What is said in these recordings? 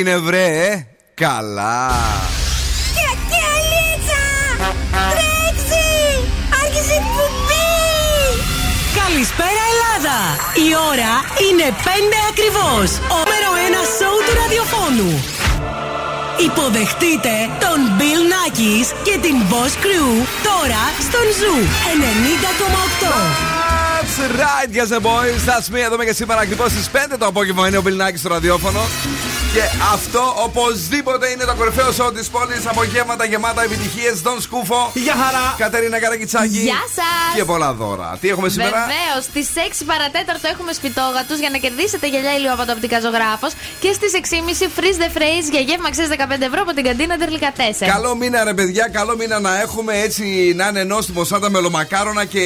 έγινε βρε, ε; Καλά. Καλησπέρα Ελλάδα! Η ώρα είναι 5 ακριβώς. Νούμερο 1 σόου του ραδιοφώνου. Υποδεχτείτε τον Bill Nakis και την Boss Crew τώρα στον Zoo 90,8. That's right, yes, boys. That's me. Εδώ και σήμερα ακριβώς στις 5 το απόγευμα είναι ο Bill Nakis στο ραδιόφωνο. Και αυτό οπωσδήποτε είναι το κορυφαίο σώμα της πόλης. Απογεύματα γεμάτα επιτυχίες. Τον Σκούφο. Γεια χαρά. Κατερίνα Καρακιτσάκη. Γεια σας. Και πολλά δώρα. Τι έχουμε σήμερα; Βεβαίως, στις 6 παρατέταρτο έχουμε σπιτόγατου για να κερδίσετε γυαλιά ηλιοαπατοπτικά ζωγράφος. Και στις 6.30 freeze the phrase για γεύμα αξία 15 ευρώ από την καντίνα Τερλικά 4. Καλό μήνα, ρε παιδιά. Καλό μήνα να έχουμε έτσι να είναι νόστιμο σαν τα μελομακάρονα και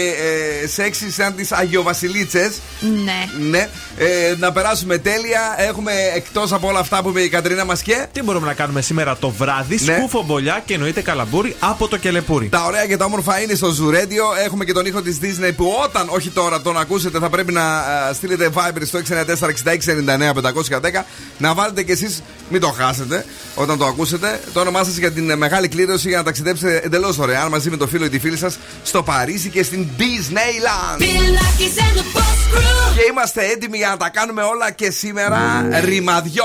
ε, σεξι σαν τις Αγιοβασιλίτσες. Ναι. Ναι. Ε, να περάσουμε τέλεια. Έχουμε εκτός από όλα αυτά που είπε η Κατρίνα μας και. Τι μπορούμε να κάνουμε σήμερα το βράδυ, Ναι. σκούφο μπολιά και εννοείται καλαμπούρι από το κελεπούρι. Τα ωραία και τα όμορφα είναι στο Ζουρέντιο. Έχουμε και τον ήχο της Disney που όταν, όχι τώρα, τον ακούσετε, θα πρέπει να α, στείλετε Viber στο 694-6699-510. Να βάλετε κι εσείς, μην το χάσετε όταν το ακούσετε, το όνομά σας για την ε, μεγάλη κλήρωση για να ταξιδέψετε εντελώς δωρεάν μαζί με το φίλο ή τη φίλη σας στο Παρίσι και στην Disneyland. Και είμαστε έτοιμοι για να τα κάνουμε όλα και σήμερα ρημαδιό.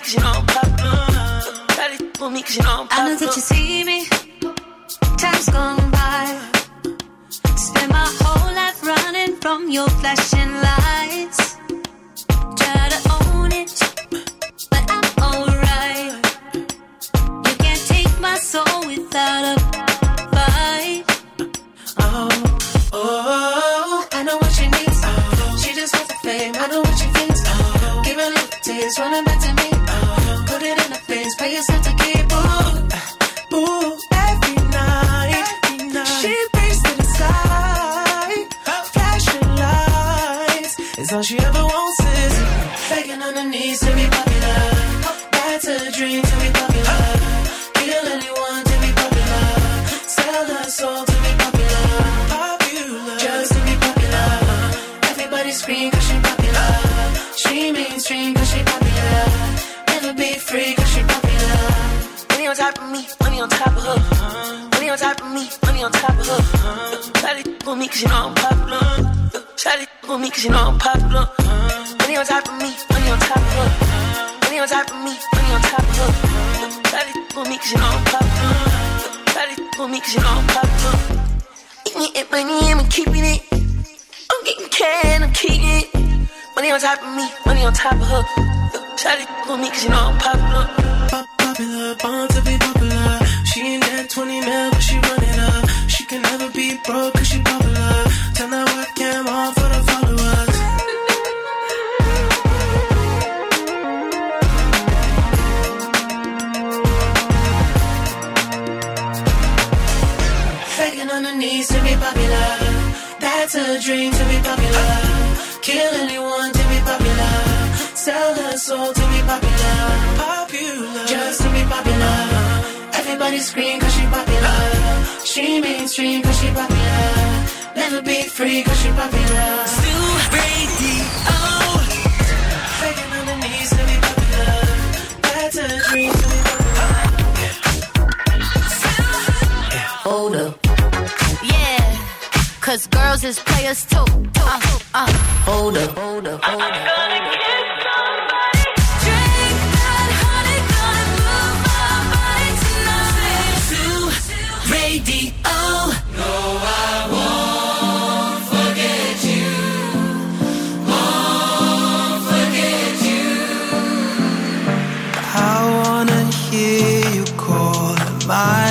Me cause you know I'm popular. Try to for me cause you know I'm I know that you see me. Time's gone by. Spend my whole life running from your flashing lights. Try to own it, but I'm alright. You can't take my soul without a fight. Oh, oh, oh I know what she needs. Oh, she just wants the fame. I know what she thinks. Oh, give it a running back All she ever wants is begging on her knees to be popular. That's a dream to be popular. Kill anyone to be popular. Sell her soul to be popular. Popular, just to be popular. Everybody scream cause she popular. She mainstream cause she popular. Never be free cause she popular. Money on top of me, money on top of her. Money on top of me, money on top of her. Try to for me cause you know I'm popular. To for me cause you know I'm popular. Money on top of me, money on top of her. Money on top of me, money on top of her. To for me cause you know I'm popular. To for me cause you know I'm popular. Eating it, money, I'm keeping it. I'm getting can, I'm keeping it. Money on top of me, money on top of her. To for me cause you know I'm popular. Pop- popular, born to be popular. She ain't that 20 mil, but she running up. She can never be broke cause she popular. That's a dream to be popular. Kill anyone to be popular. Sell her soul to be popular. Popular, just to be popular. Everybody scream cause she popular. She mainstream cause she popular. Never be free cause she popular. Still radio. Cause girls is players too. Uh, uh. Hold up, hold up, hold up. Drink that honey, gonna move my body tonight. To radio. No, I won't forget you. Won't forget you. I wanna hear you call my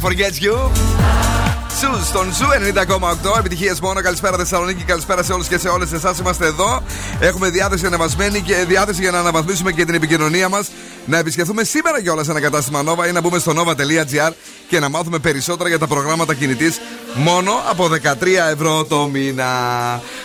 καλό. One forgets you. Σου στον Zoo 90,8. Επιτυχίες μόνο. Καλησπέρα Θεσσαλονίκη. Καλησπέρα σε όλους και σε όλες εσάς. Είμαστε εδώ. Έχουμε διάθεση αναβασμένη και διάθεση για να αναβαθμίσουμε και την επικοινωνία μας. Να επισκεφθούμε σήμερα κιόλας ένα κατάστημα Nova ή να μπούμε στο nova.gr και να μάθουμε περισσότερα για τα προγράμματα κινητής μόνο από 13 ευρώ το μήνα.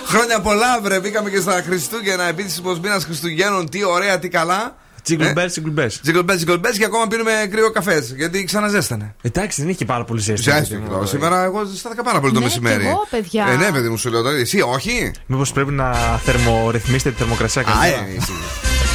Χρόνια πολλά, βρε. Μπήκαμε και στα Χριστούγεννα. Επίσημο μήνα Χριστουγέννων. Τι ωραία, τι καλά. Jingle bells, jingle bells. Jingle bells, jingle bells και ακόμα πίνουμε κρύο καφές. Γιατί ξαναζέστανε. Εντάξει, δεν είχε και πάρα πολύ ζέστη. Ζέστη, λέω. Σήμερα εγώ ζεστάθηκα πάρα πολύ το Ναι, μεσημέρι. κι εγώ, παιδιά. Ε, ναι, παιδί μου, σου λέω τώρα. Εσύ, όχι. Μήπως πρέπει να θερμορυθμίσετε τη θερμοκρασία Α, καλύτερα.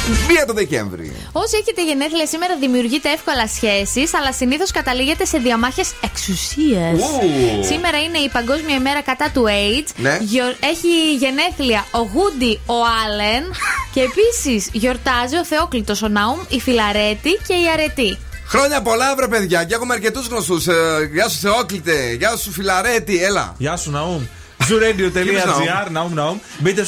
Ε, εσύ. Μία το Δεκέμβρη. Όσοι έχετε γενέθλια σήμερα δημιουργείτε εύκολα σχέσεις, αλλά συνήθως καταλήγετε σε διαμάχες εξουσίας. Ου. Σήμερα είναι η Παγκόσμια ημέρα κατά του AIDS. Ναι. Γιο- Έχει γενέθλια ο Γούντι ο Άλεν. και επίσης γιορτάζει ο Θεόκλητος ο Ναούμ, η Φιλαρέτη και η Αρετή. Χρόνια πολλά, βρε παιδιά. Και έχουμε αρκετούς γνωστούς. Ε, γεια σου, Θεόκλητε. Γεια σου, Φιλαρέτη. Έλα. Γεια σου, Ναούμ. Είπες Zooradio.gr, Ναούμ Ναούμ. Μπείτε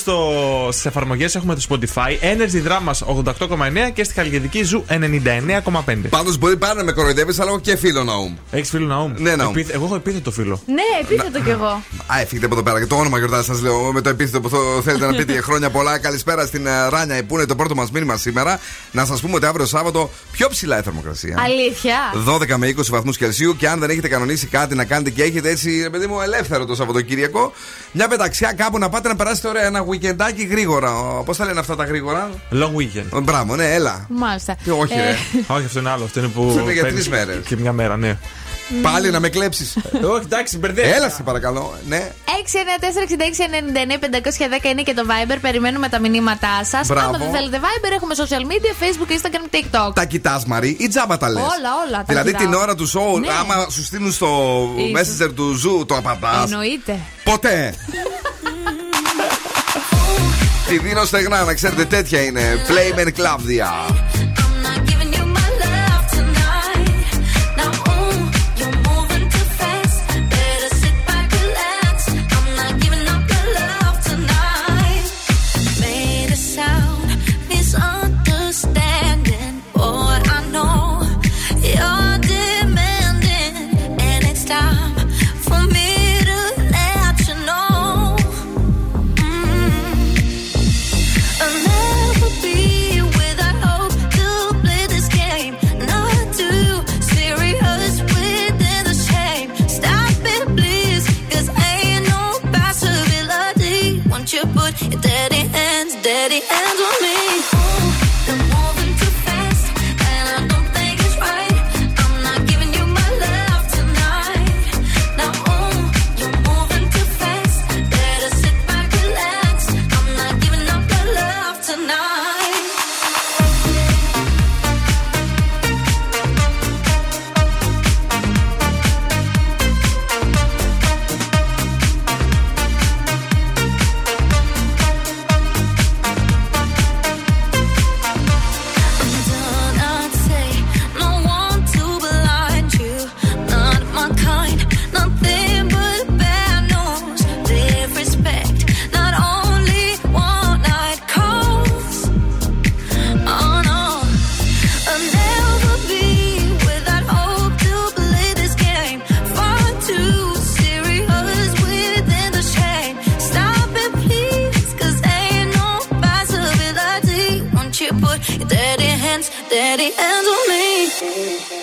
στις εφαρμογές, έχουμε το Spotify, Energy Drama 88,9 και στη Χαλκιδική Zoo 99,5. Πάντως μπορεί πάρα να με κοροϊδεύεις, αλλά έχω και φίλο Ναούμ. Έχεις φίλο Ναούμ; Ναι, Ναούμ. Επίθε- Εγώ έχω επίθετο φίλο. Ναι, επίθετο κι εγώ. Α, έφυγετε από εδώ πέρα. Και το όνομα γιορτάζεις, σας λέω με το επίθετο που θο- θέλετε να πείτε χρόνια πολλά. Καλησπέρα στην ε, Ράνια, που είναι το πρώτο μας μήνυμα σήμερα. Να σας πούμε ότι αύριο Σάββατο πιο ψηλά η θερμοκρασία. Αλήθεια. 12 με 20 βαθμούς Κελσίου και αν δεν έχετε κανονίσει κάτι να κάνετε και έχετε έτσι, ρε παιδί μου, ελεύθερο το Σαββατοκύριακο, μια πεταξιά κάπου να πάτε να περάσετε ωραία ένα weekendάκι γρήγορα. Πώς τα λένε αυτά τα γρήγορα; Long weekend. Ε, Μπράβο, ναι, έλα. Μάλιστα. Τι, όχι, Ε, ρε. Όχι, αυτό είναι άλλο. Αυτό είναι που. Αυτό είναι για παίρνεις τρεις μέρες. Και μια μέρα, ναι. Πάλι να με κλέψεις. Όχι, εντάξει, μπερδεύει. έλα, σε παρακαλώ. Ναι. 694-6699-510 είναι και το Viber. Περιμένουμε τα μηνύματά σας. Μπράβο. Άμα δεν θέλετε Viber, έχουμε social media, Facebook, Instagram, TikTok. Τα κοιτάς, Μαρή, ή τζάμπα τα λες. Όλα, όλα τα Δηλαδή κοιτάω. την ώρα του show, Ναι. άμα σου στείλουν στο Ίσως. messenger του Zoo, το απαντάς. Εννοείται. Ποτέ. Τη δίνω στεγνά, να ξέρετε, τέτοια είναι. Flame and Clavdia. Dirty hands on me.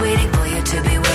waiting for you to be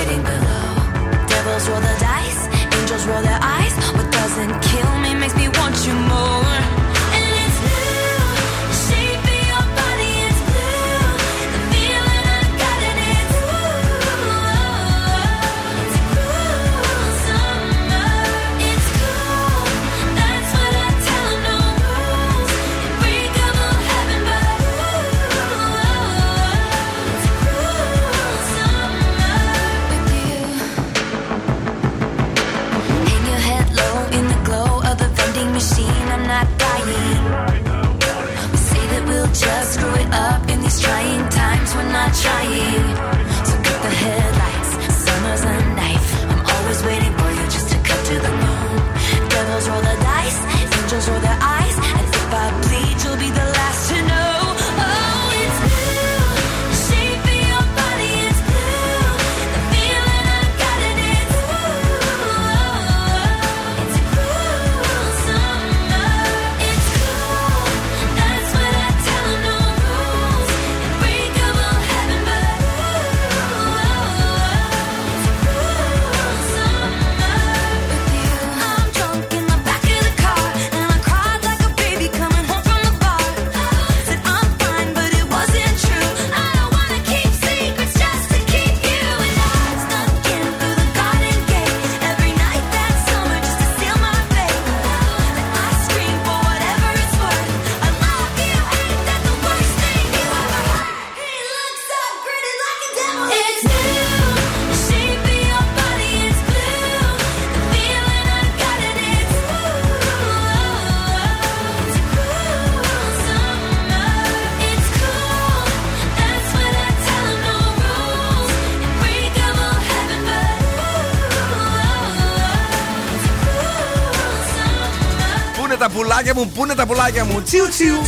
πουλάκια μου, πού είναι τα πουλάκια μου. Τσιου τσιου.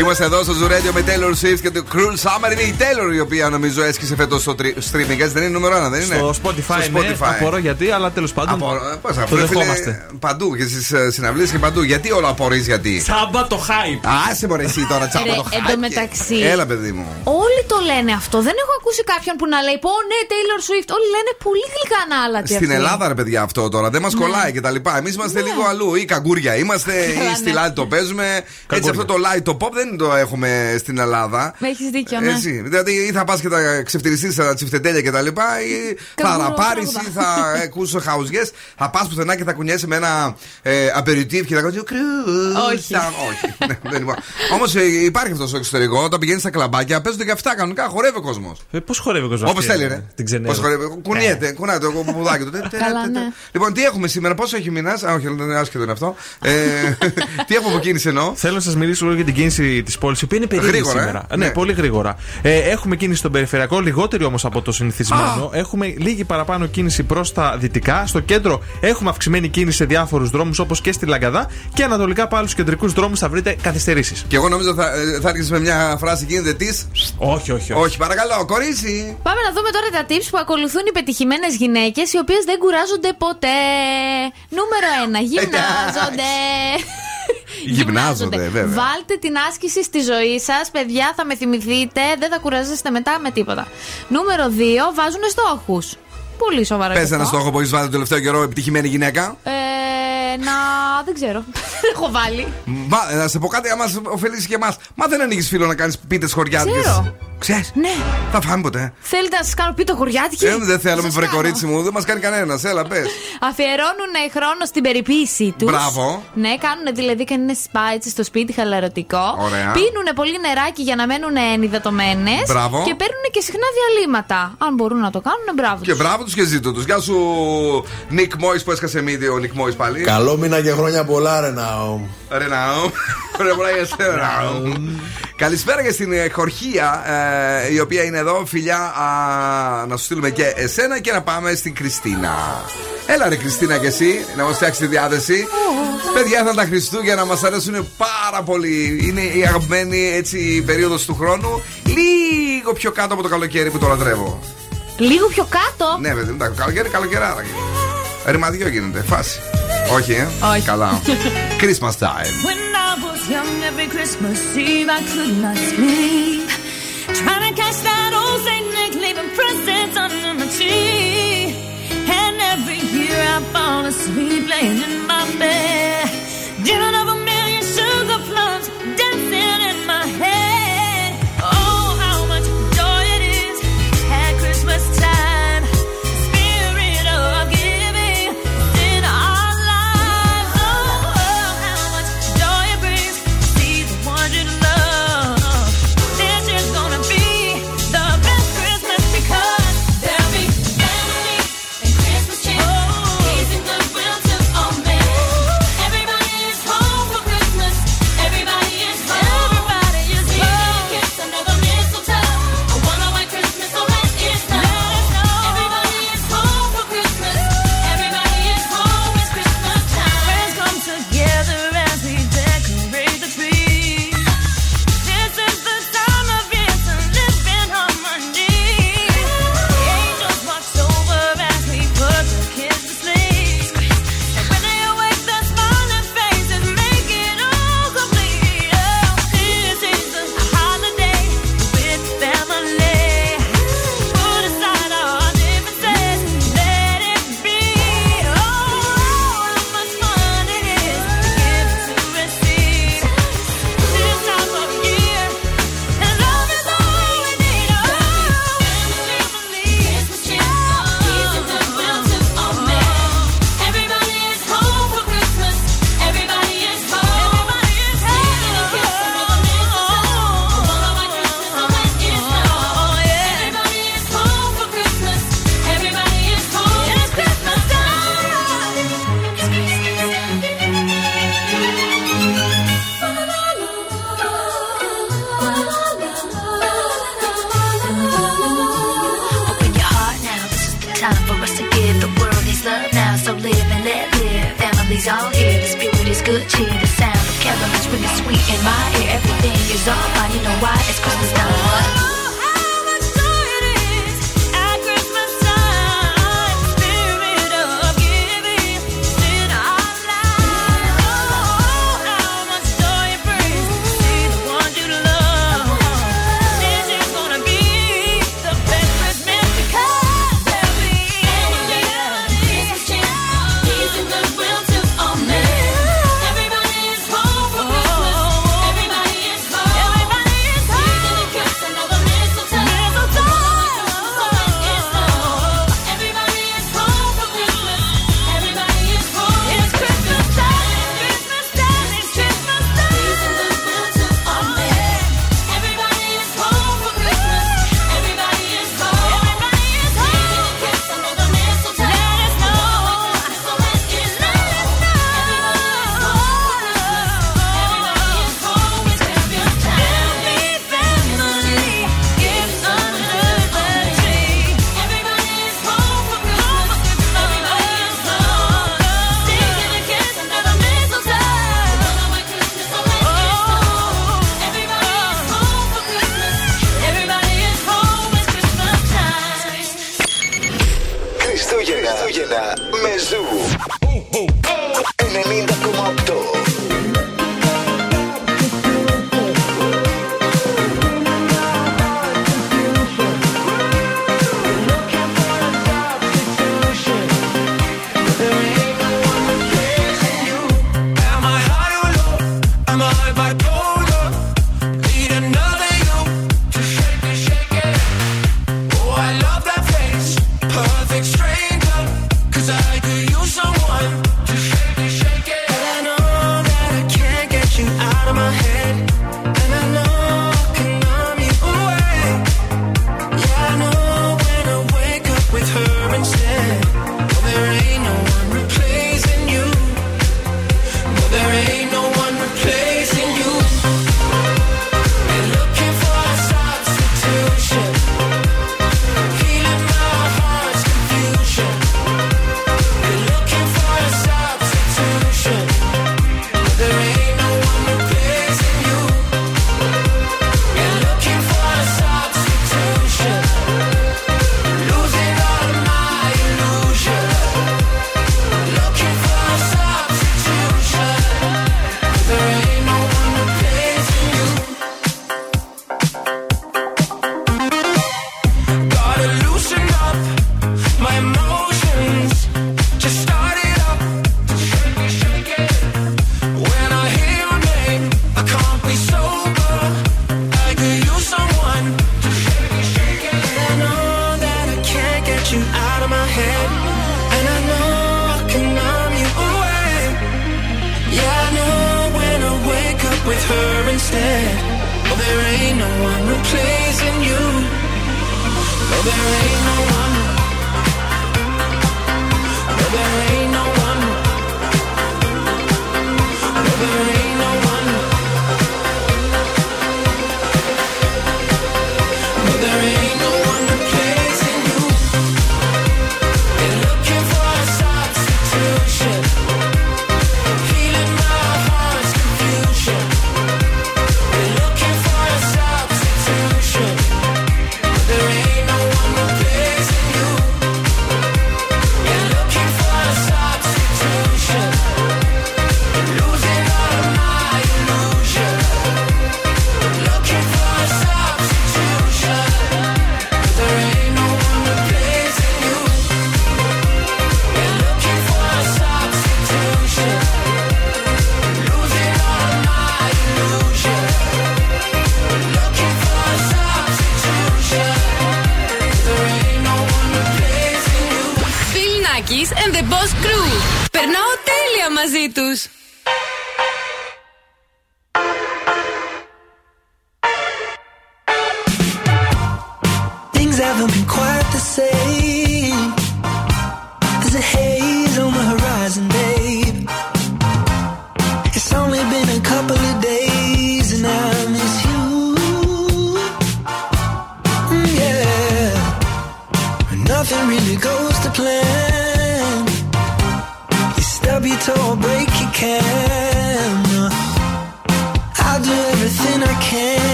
Είμαστε εδώ στο Ζουρέντιο με Taylor Swift και το Cruel Summer. Είναι η Taylor η οποία νομίζω έσκησε φέτος στο streaming. Έτσι δεν είναι νούμερο ένα, δεν είναι; Στο Spotify. Στο ναι. Spotify. Ναι, απορώ γιατί, αλλά τέλος πάντων. Απορώ, ε, πώς, το δεχόμαστε. Παντού και στις ε, συναυλίες και παντού. Γιατί όλα απορείς γιατί; Τσάμπα το hype. Α, σε μπορεί εσύ τώρα τσάμπα το hype. Εν τω μεταξύ. Έλα, παιδί μου. Όλοι το λένε αυτό. Δεν έχω ακούσει κάποιον που να λέει Πω ναι, Taylor Swift. Όλοι λένε πολύ γλυκά να άλλατη. Στην Ελλάδα, ρε παιδιά, αυτό τώρα δεν μας Ναι. κολλάει και τα λοιπά. Εμείς είμαστε λίγο αλλού. Ή καγκούρια είμαστε, Καλά, ή στη ναι. λάδι το παίζουμε. Έτσι, αυτό το light το pop δεν το έχουμε στην Ελλάδα. Έχεις δίκιο, ναι. Έτσι. Δηλαδή, ή θα πας και θα ξεφτυλιστεί στα τσιφτετέλια και τα λοιπά, ή θα Καγκούρο ραπάρεις, ή τραγουδά. θα ακούσει χαουζιέ. Θα πας πουθενά και θα κουνιέσαι με ένα ε, απεριτίβ και θα κάνει. Όχι. Όχι. Όμως υπάρχει αυτός στο εξωτερικό. Όταν πηγαίνεις στα κλαμπάκια, παίζονται και αυτά κανονικά. Χορεύει ο κόσμος. Ε, Πώς χορεύει ο κόσμο. Όπως θέλει, ρε. Την ξενέρα. Πώς χορεύει. Κουνιέται, κουνάει το πουδάκι του. Καλά, ναι. Λοιπόν, τι έχουμε σήμερα, πόσο έχει μήνας; Α, όχι, δεν είναι άσχετο είναι αυτό. Ε, τι έχουμε από κίνηση εννοώ; Θέλω να σας μιλήσω λίγο για την κίνηση της πόλης, η οποία είναι περίεργη Γρήγορα, ε. σήμερα. Ναι. Ναι, πολύ γρήγορα. Ε, έχουμε κίνηση στον περιφερειακό, λιγότερη όμως από το συνηθισμένο. Έχουμε λίγη παραπάνω κίνηση προς τα δυτικά. Στο κέντρο έχουμε αυξημένη κίνηση σε διάφορους δρόμους όπως και στη Λαγκαδά. Και ανατολικά πάλι στους κεντρικούς δρόμους θα βρείτε καθυστερήσεις. Και εγώ νομίζω θα, ε, θα έρχεσαι με μια φράση γίνεται της. Όχι, όχι, όχι. Όχι, παρακαλώ, κορίτσι. Πάμε να δούμε τώρα τα tips που ακολουθούν οι πετυχημένες γυναίκες οι οποίες δεν κουράζονται ποτέ. Νούμερο 1. Γυμνάζονται. Γυμνάζονται, βέβαια. Βάλτε την άσκηση στη ζωή σας, παιδιά, θα με θυμηθείτε. Δεν θα κουράζεστε μετά με τίποτα. Νούμερο 2. Βάζουν στόχους. Πολύ σοβαρό. Πες και ένα αυτό. στόχο που έχεις βάλει το τελευταίο καιρό, επιτυχημένη γυναίκα. Ε, να. Δεν ξέρω. Δεν έχω βάλει. Μα, να σε πω κάτι, άμα σε ωφελήσει και εμάς. Μα δεν ανοίγεις φίλο να κάνεις πίτες χωριάτικες. Ξέρω. Ξέρεις. Ναι. Θα φάμε ποτέ. Θέλετε να σας κάνω πίτα χωριάτικη; Ε, δεν θέλουμε, Σας βρε κάνω. κορίτσι μου, δεν μας κάνει κανένας. Έλα, πες. Αφιερώνουν χρόνο στην περιποίησή τους. Μπράβο. Ναι, κάνουν δηλαδή κανένα σπα έτσι στο σπίτι χαλαρωτικό. Ωραία. Πίνουν πολύ νεράκι για να μένουν ενυδατωμένες. Μπράβο. Και παίρνουν και συχνά διαλύματα. Αν μπορούν να το κάνουν, μπράβο. Και τους. μπράβο τους και ζήτω τους. Γεια σου, Νικ Μόης που έσκασε μύτη ο Νικ Μόης πάλι. Καλό μήνα και χρόνια πολλά, ρε Ναό. Ρενάου. Ρε, μπορεί να είσαι, Ρενάου. Καλησπέρα και στην ε, Χορχία, ε, η οποία είναι εδώ. Φιλιά, α, να σου στείλουμε και εσένα και να πάμε στην Κριστίνα. Έλα ρε Κριστίνα και εσύ, να μας φτιάξεις τη διάθεση. Παιδιά, θα τα Χριστούγεννα μας αρέσουν πάρα πολύ. Είναι η αγαπημένη έτσι περίοδος του χρόνου. Λίγο πιο κάτω από το καλοκαίρι που το λατρεύω. Λίγο πιο κάτω; Ναι, βέβαια, εντάξει, καλοκαίρι, καλοκαιράρα. Ρημαδιό γίνεται, φάση. Όχι, ε. Όχι. Καλά. Christmas time. When I was young, every Christmas Eve I could not sleep. Trying to catch that old Saint Nick leaving presents under my tree. And every year I fall asleep laying in my bed. Dreaming of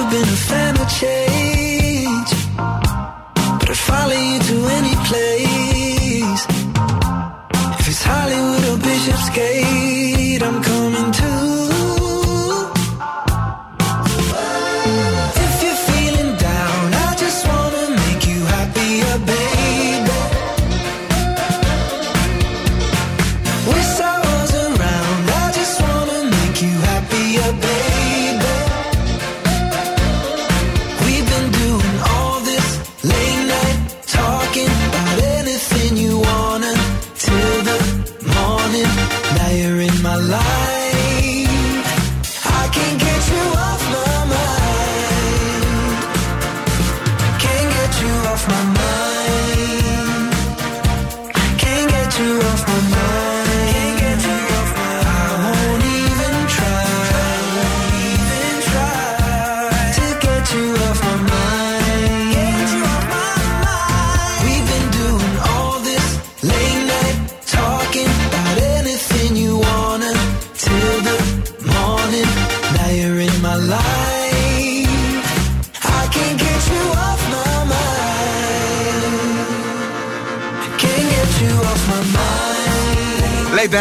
never been a fan of change, but I'd follow you to any place. If it's Hollywood or Bishopsgate,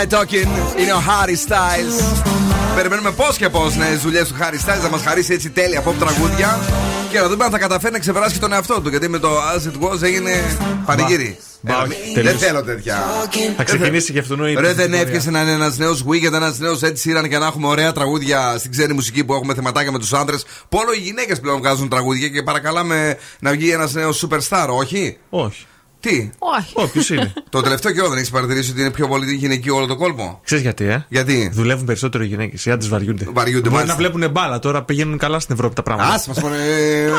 Talking είναι ο Harry Styles. Περιμένουμε πώς και πώς νέε δουλειές του Harry Styles να μας χαρίσει έτσι τέλεια pop τραγούδια και να δούμε αν θα καταφέρει να ξεπεράσει και τον εαυτό του. Γιατί με το As It Was έγινε πανηγύρι. Μπα, Ε, όχι, Δεν τελείωσε. θέλω τέτοια. Θα ξεκινήσει και αυτόν ο Ρε δεν έφυγες να είναι ένας νέος Wicked, ένας νέος Ed Sheeran και να έχουμε ωραία τραγούδια στην ξένη μουσική που έχουμε θεματάκια με τους άντρες. Πόλο οι γυναίκες πλέον βγάζουν τραγούδια και παρακαλάμε να βγει ένας νέος superstar, όχι; Όχι. Τι; Όχι. Όχι, ποιο είναι. Το τελευταίο καιρό δεν έχεις παρατηρήσει ότι είναι πιο πολύ γυναικείο όλο το κόλπο; Ξέρεις γιατί, ε; Γιατί; Δουλεύουν περισσότερο οι γυναίκες. Οι άντρες βαριούνται. Βαριούνται, Μπορεί μάλιστα. να βλέπουν μπάλα τώρα, πηγαίνουν καλά στην Ευρώπη τα πράγματα. Α μας πούνε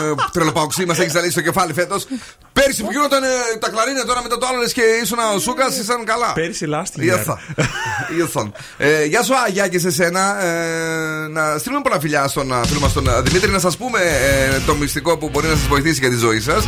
τρελοπαουξή, μας έχεις ζαλίσει το κεφάλι φέτος. Πέρυσι που γινόταν ε, τα κλαρίνια τώρα μετά το άλλο λες και ήσουν ο Σούκας, ήσαν καλά. Πέρυσι λάστι. Ήρθα. Ήρθαν. Ε, Γεια σου, Αγιά και σε σένα. Ε, να στείλουμε πολλά φιλιά στον α, φίλο μας τον α, Δημήτρη, να σας πούμε ε, το μυστικό που μπορεί να σας βοηθήσει για τη ζωή σας.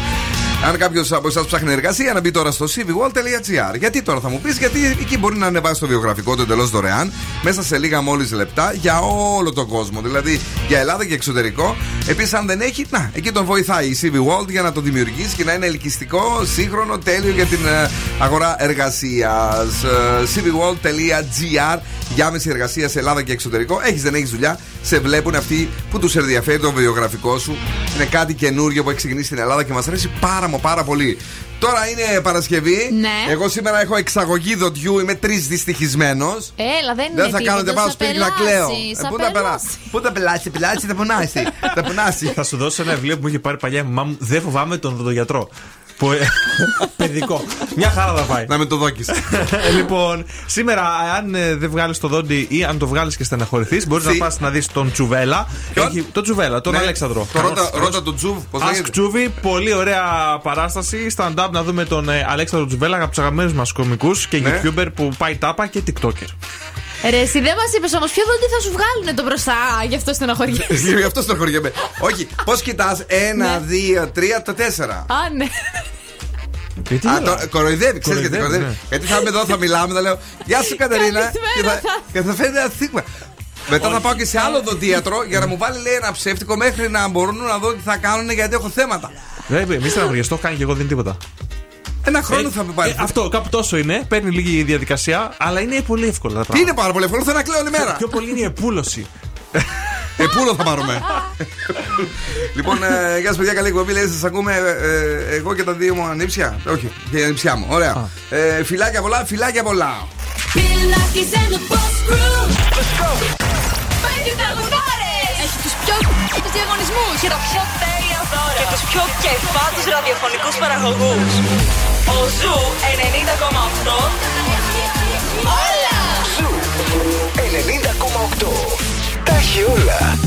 Αν κάποιος από εσάς ψάχνει εργασία, να μπει τώρα στο cvwall.gr. Γιατί τώρα θα μου πεις, Γιατί εκεί μπορεί να ανεβάσει το βιογραφικό του εντελώς δωρεάν, μέσα σε λίγα μόλις λεπτά για όλο τον κόσμο. Δηλαδή για Ελλάδα και εξωτερικό. Επίσης, αν δεν έχει, να, εκεί τον βοηθάει η CV World για να το δημιουργήσει και να είναι ελκυστικό, σύγχρονο, τέλειο για την ε, αγορά εργασίας. cvworld.gr για άμεση εργασία σε Ελλάδα και εξωτερικό. Έχεις, δεν έχεις δουλειά, σε βλέπουν αυτοί που τους ενδιαφέρει το βιογραφικό σου. Είναι κάτι καινούριο που έχει ξεκινήσει στην Ελλάδα και μας αρέσει πάρα μα πάρα πολύ. Τώρα είναι Παρασκευή. Ναι. Εγώ σήμερα έχω εξαγωγή δοντιού, είμαι τρεις δυστυχισμένος. Έλα, δεν είναι Δεν θα κάνω τίποτα, δεν πάω θα σπίτι να πελάσεις, κλαίω. θα Ε, Πού θα πελάσεις. περάσει. Πού θα πελάσεις, πελάσεις, θα πονάσει. Θα πονάσει. Θα σου δώσω ένα βιβλίο που μου είχε πάρει παλιά η μαμά μου. Δεν φοβάμαι τον δοντογιατρό. Που, ε, παιδικό. Μια χαρά θα πάει. Να με το δόκει. λοιπόν, σήμερα, αν ε, δεν βγάλεις το δόντι ή αν το βγάλεις και στεναχωρηθείς, μπορείς Τι; να πας να δεις τον Τσουβέλα. Έχει, τον Τσουβέλα, τον Ναι. Αλέξανδρο. Το ρώτα- ρώτα τον Τσουβ, πώς Ask λέγεται. Τσούβι, πολύ ωραία παράσταση. Stand-up να δούμε τον ε, Αλέξανδρο Τσουβέλα από του αγαπημένους μας κομικούς και Ναι. YouTuber που πάει τάπα και TikToker. Ρε, εσύ δεν μας είπες όμως ποιο δόντι θα σου βγάλουν το μπροστά, γι' αυτό στεναχωριέσαι. Γι' αυτό στεναχωριέμαι. Όχι, πώς κοιτάς, ένα, Ναι. δύο, τρία, τα τέσσερα. Α, ναι. Γιατί Α, γελάς; το, κοροϊδεύει, ξέρεις γιατί Κοροϊδεύει, κοροϊδεύει; ναι. Γιατί θα είμαι εδώ, θα μιλάμε, θα λέω Γεια σου Κατερίνα. Και θα, και θα φαίνεται ένα θύμα. Μετά θα πάω και σε άλλο δοντίατρο για να μου βάλει λέει ένα ψεύτικο μέχρι να μπορούν να δω τι θα κάνουν γιατί έχω θέματα. Δεν μη στεναχωριαστώ, κάνει και εγώ δεν είναι τίποτα. Ένα ε, χρόνο ε, θα με πάρει. Ε, αυτό, κάπου τόσο είναι. Παίρνει λίγη διαδικασία, αλλά είναι πολύ εύκολο. Τι είναι πάρα πολύ εύκολο, θα ανακλαίω όλη μέρα. Πιο πολύ είναι η επούλωση. Επούλο θα πάρουμε. λοιπόν, ε, γεια σας, παιδιά. Καλή εκπομπή. Λέει, σας ακούμε ε, ε εγώ και τα δύο μου ανήψια. Όχι, την ανήψιά μου. Ωραία. Ah. Ε, φιλάκια πολλά, φυλάκια πολλά. Έχει τους πιο τους διαγωνισμούς και τα πιο τέλεια δώρα. Και τους πιο κεφάτους ραδιοφωνικούς παραγωγούς. Ο Zoo 90,8. Όλα! Zoo 90,8. Τα έχει όλα.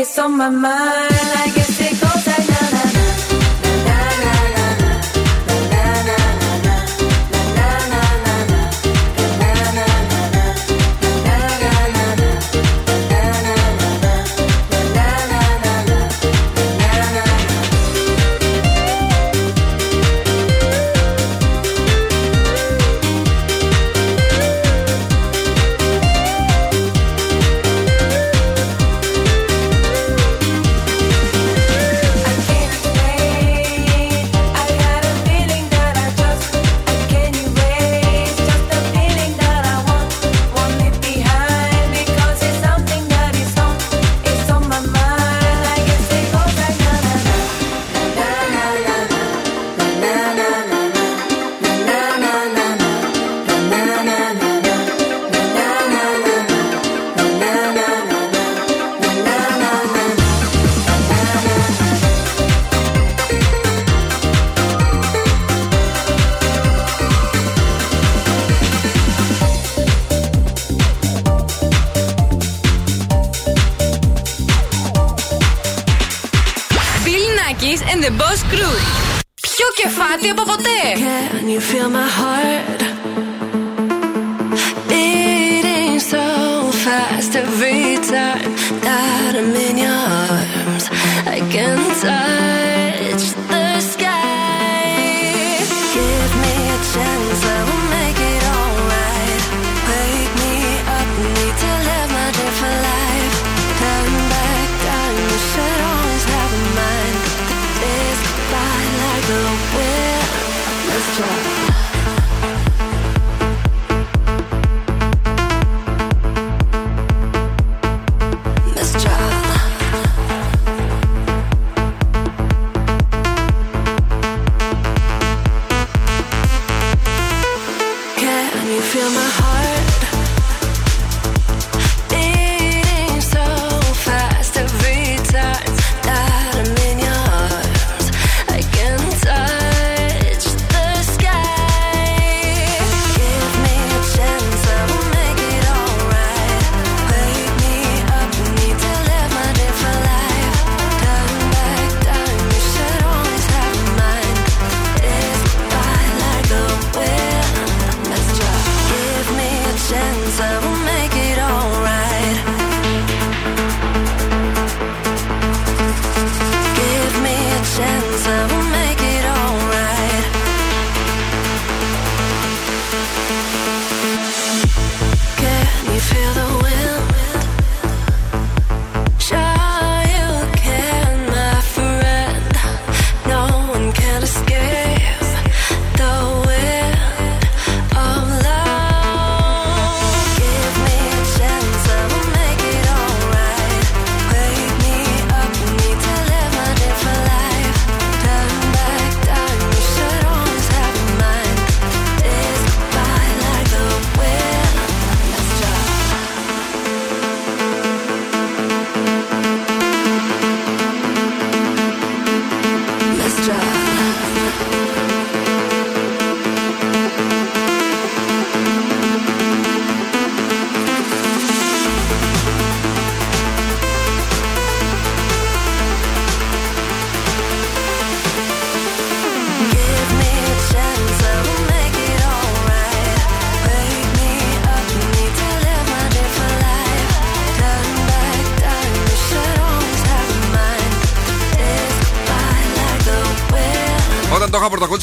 it's on my mind. I guess. feel my heart?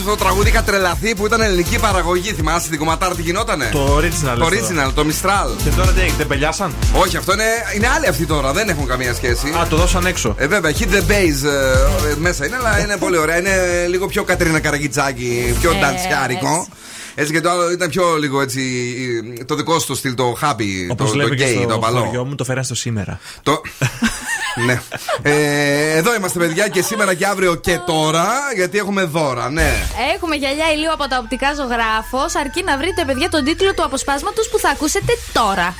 Αυτό το τραγούδι είχα τρελαθεί που ήταν ελληνική παραγωγή. Θυμάσαι την κομματάρα τι γινότανε; Το original. Το λες τώρα. original, το Mistral. Και τώρα τι, δεν πελιάσαν; Όχι, αυτό είναι, είναι άλλοι αυτοί τώρα, δεν έχουν καμία σχέση. Α, το δώσαν έξω. Ε, βέβαια, hit the base ε, ε, μέσα είναι, αλλά είναι πολύ ωραία. Είναι λίγο πιο Κατρίνα Καραγκιτσάκη, πιο Ε, ντανσιάρικο. Έτσι και το άλλο ήταν πιο λίγο έτσι. ε, Το δικό σου το στυλ, το happy, Όπως το, το λέμε και gay, το στο απαλό. χωριό μου, το φέραν στο σήμερα. Το... ναι. Ε, εδώ είμαστε, παιδιά, και σήμερα και αύριο και τώρα, γιατί έχουμε δώρα, ναι. Έχουμε γυαλιά ηλίου από τα οπτικά ζωγράφος, αρκεί να βρείτε, παιδιά, τον τίτλο του αποσπάσματος που θα ακούσετε τώρα.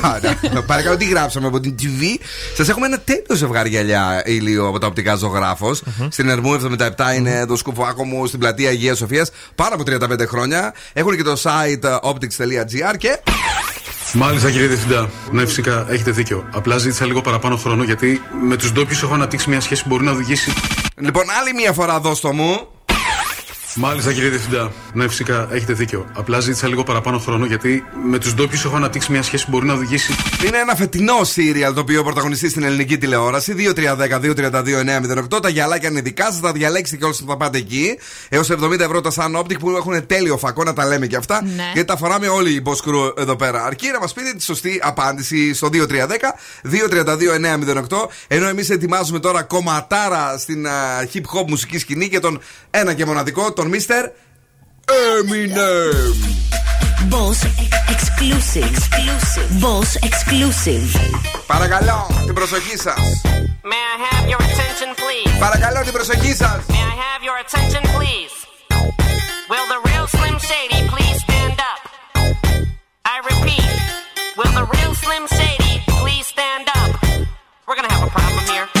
Τώρα, παρακαλώ, τι γράψαμε από την TV. Σας έχουμε ένα τέλειο ζευγάρι γυαλιά ηλίου από τα οπτικά ζωγράφος. Στην Ερμού 77 είναι το σκουφάκο μου στην πλατεία Αγίας Σοφίας. Πάνω από 35 χρόνια. Έχουν και το site ε, optics.gr και. Μάλιστα κύριε Διευθυντά. Ναι, φυσικά έχετε δίκιο. Απλά ζήτησα λίγο παραπάνω χρόνο γιατί με τους ντόπιους έχω αναπτύξει μια σχέση που μπορεί να οδηγήσει. Λοιπόν, άλλη μία φορά δώστο μου. Μάλιστα κύριε Διευθυντά. Ναι, φυσικά έχετε δίκιο. Απλά ζήτησα λίγο παραπάνω χρόνο γιατί με τους ντόπιους έχω αναπτύξει μια σχέση που μπορεί να οδηγήσει. Είναι ένα φετινό σύριαλ το οποίο πρωταγωνιστεί στην ελληνική τηλεόραση. 2-3-10-2-32-908. Τα γυαλάκια είναι δικά σας, τα διαλέξετε και όσοι θα πάτε εκεί. Έως 70 ευρώ τα Sun Optic που έχουν τέλειο φακό, να τα λέμε και αυτά. Ναι. Γιατί τα φοράμε όλοι οι boss crew εδώ πέρα. Αρκεί να μας πείτε τη σωστή απάντηση στο 2-3-10-2-32-908. Ενώ εμείς ετοιμάζουμε τώρα κομματάρα στην α, hip hop μουσική σκηνή και τον ένα και μοναδικό, τον Mr. Eminem. Boss exclusive. Boss exclusive. Παρακαλώ την προσοχή σα. May I have your attention, please? Παρακαλώ την προσοχή σα. May I have your attention, please? Will the real Slim Shady please stand up? I repeat, will the real Slim Shady please stand up? We're gonna have a problem here.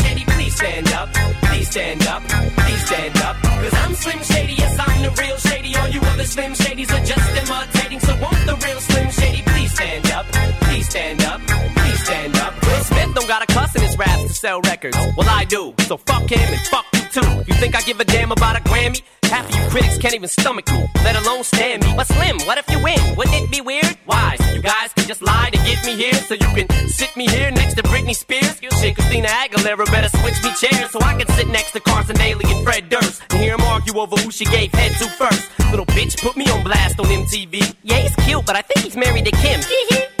stand up? Please stand up, please stand up. Cause I'm Slim Shady, yes, I'm the real Shady. All you other Slim Shadys are just imitating. So won't the real Slim Shady please stand up? Please stand up, please stand up. Will Smith don't got a cuss in his raps to sell records. Well, I do. So fuck him and fuck you too. You think I give a damn about a Grammy? Half of you critics can't even stomach me, let alone stand me. But Slim, what if you win? Wouldn't it be weird? Why? So you guys can just lie to get me here, so you can sit me here next to Britney Spears. Shit, Christina Aguilera better switch me chairs so I can sit next to Carson Daly and Fred Durst and hear them argue over who she gave head to first. Little bitch put me on blast on MTV. Yeah, he's cute, but I think he's married to Kim.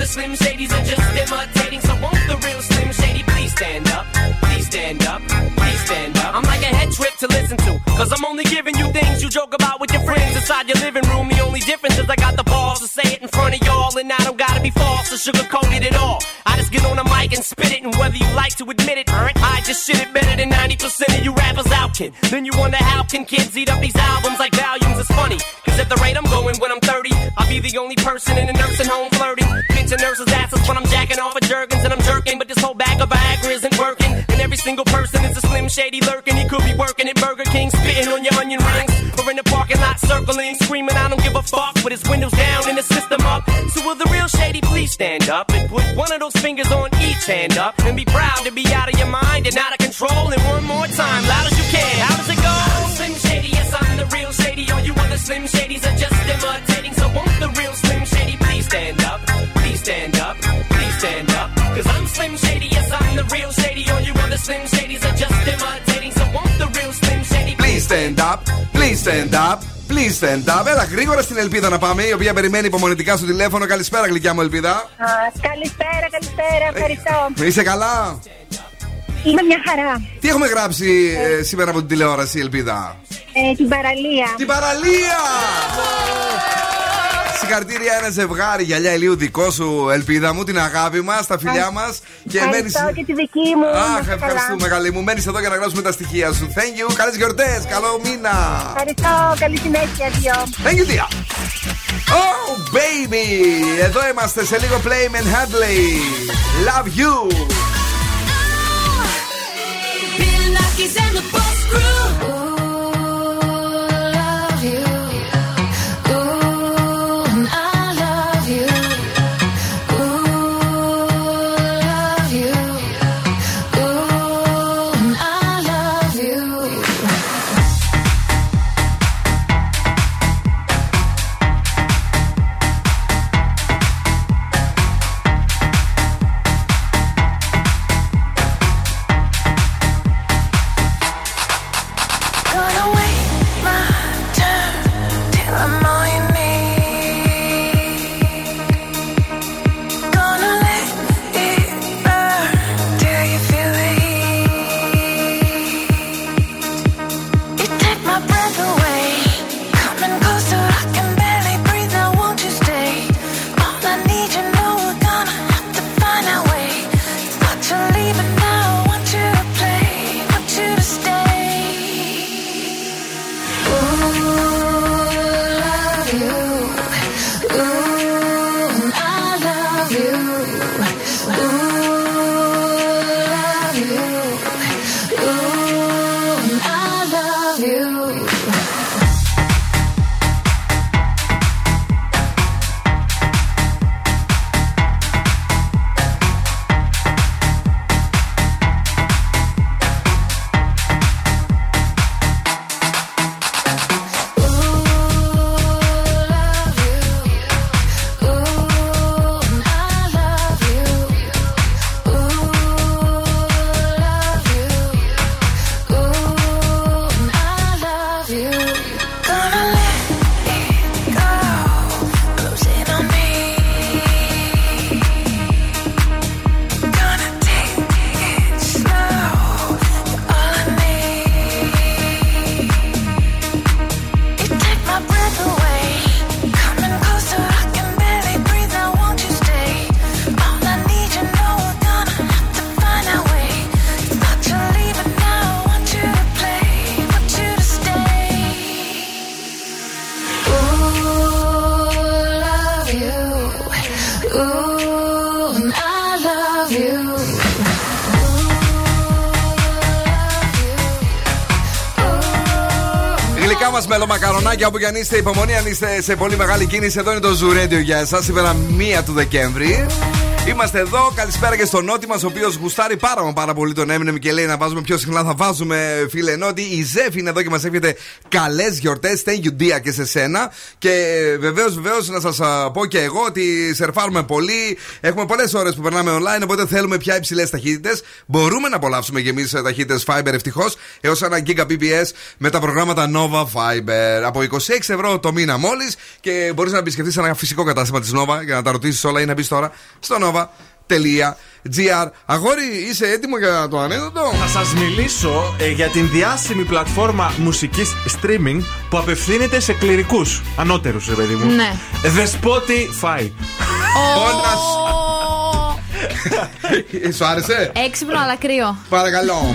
Other Slim Shadys are just imitating. So won't the real Slim Shady please stand up? Please stand up. Please stand up. I'm like a head trip to listen to. Cause I'm only giving you things you joke about with your friends inside your living room. The only difference is I got the say it in front of y'all. And I don't gotta be false or sugarcoated at all. I just get on the mic and spit it. And whether you like to admit it, I just shit it better than 90% of you rappers out, kid. Then you wonder how can kids eat up these albums like volumes? It's funny. Cause at the rate I'm going when I'm 30, I'll be the only person in a nursing home flirting. Pinching nurses' asses when I'm jacking off of Jergens and I'm jerking. But this whole bag of Viagra isn't working. And every single person is a slim shady lurking. He could be working at Burger King, spitting on your onion rings. In the parking lot circling, screaming, I don't give a fuck. With his windows down and the system up. So will the real shady please stand up and put one of those fingers on each hand up and be proud to be out of your mind and out of control. And one more time, loud as you can. How does it go? I'm Slim Shady, yes, I'm the real shady. All you other Slim Shadys are just imitating. So won't the real Slim Shady please stand up? Please stand up. Please stand up. Cause I'm Slim Shady, yes, I'm the real shady. All you other Slim Shadys are just imitating. Stand up, please stand up, please stand up. Έλα γρήγορα στην Ελπίδα να πάμε, η οποία περιμένει υπομονητικά στο τηλέφωνο. Καλησπέρα, γλυκιά μου Ελπίδα. Α, καλησπέρα, καλησπέρα, ευχαριστώ. Είσαι καλά; Είμαι μια χαρά. Τι έχουμε γράψει ε, σήμερα από την τηλεόραση, Ελπίδα; Ε, την παραλία. Την παραλία! Συγχαρητήρια ένα ζευγάρι γυαλιά ηλίου δικό σου, Ελπίδα μου, την αγάπη μας, τα φιλιά μας. Ευχαριστώ και τη δική μου. να Αχ, είστε ευχαριστούμε, καλά. καλή μου. Μένεις εδώ για να γράψουμε τα στοιχεία σου. Thank you, καλές γιορτές, καλό μήνα. Ευχαριστώ, καλή συνέχεια, δύο. Thank you, dear. Oh, baby! Εδώ είμαστε σε λίγο Play and Hadley. Love you. Bill μελομακαρονάκια όπου και αν είστε, υπομονή αν είστε σε πολύ μεγάλη κίνηση. Εδώ είναι το Zoo Radio για εσά σήμερα 1 του Δεκέμβρη. Είμαστε εδώ. Καλησπέρα και στον Νότι μας, ο οποίος γουστάρει πάρα, μα πάρα πολύ τον Eminem και λέει να βάζουμε πιο συχνά. Θα βάζουμε, φίλε Νότι. Η Ζέφη είναι εδώ και μας εύχεται καλές γιορτές. Thank you, Dia, και σε σένα. Και βεβαίως, βεβαίως, να σας πω και εγώ ότι σερφάρουμε πολύ. Έχουμε πολλές ώρες που περνάμε online, οπότε θέλουμε πια υψηλές ταχύτητες. Μπορούμε να απολαύσουμε και εμείς ταχύτητες Fiber ευτυχώς έως ένα Gbps με τα προγράμματα Nova Fiber. Από 26 ευρώ το μήνα μόλις και μπορείς να επισκεφτείς ένα φυσικό κατάστημα της Nova για να τα ρωτήσεις όλα ή να μπεις τώρα στο Nova.gr. Αγόρι, είσαι έτοιμο για το ανέκδοτο; Θα σας μιλήσω ε, για την διάσημη πλατφόρμα μουσικής streaming που απευθύνεται σε κληρικούς. Ανώτερους, ρε παιδί μου. Ναι. The Spotify. Σου άρεσε; Έξυπνο αλλά κρύο. Παρακαλώ.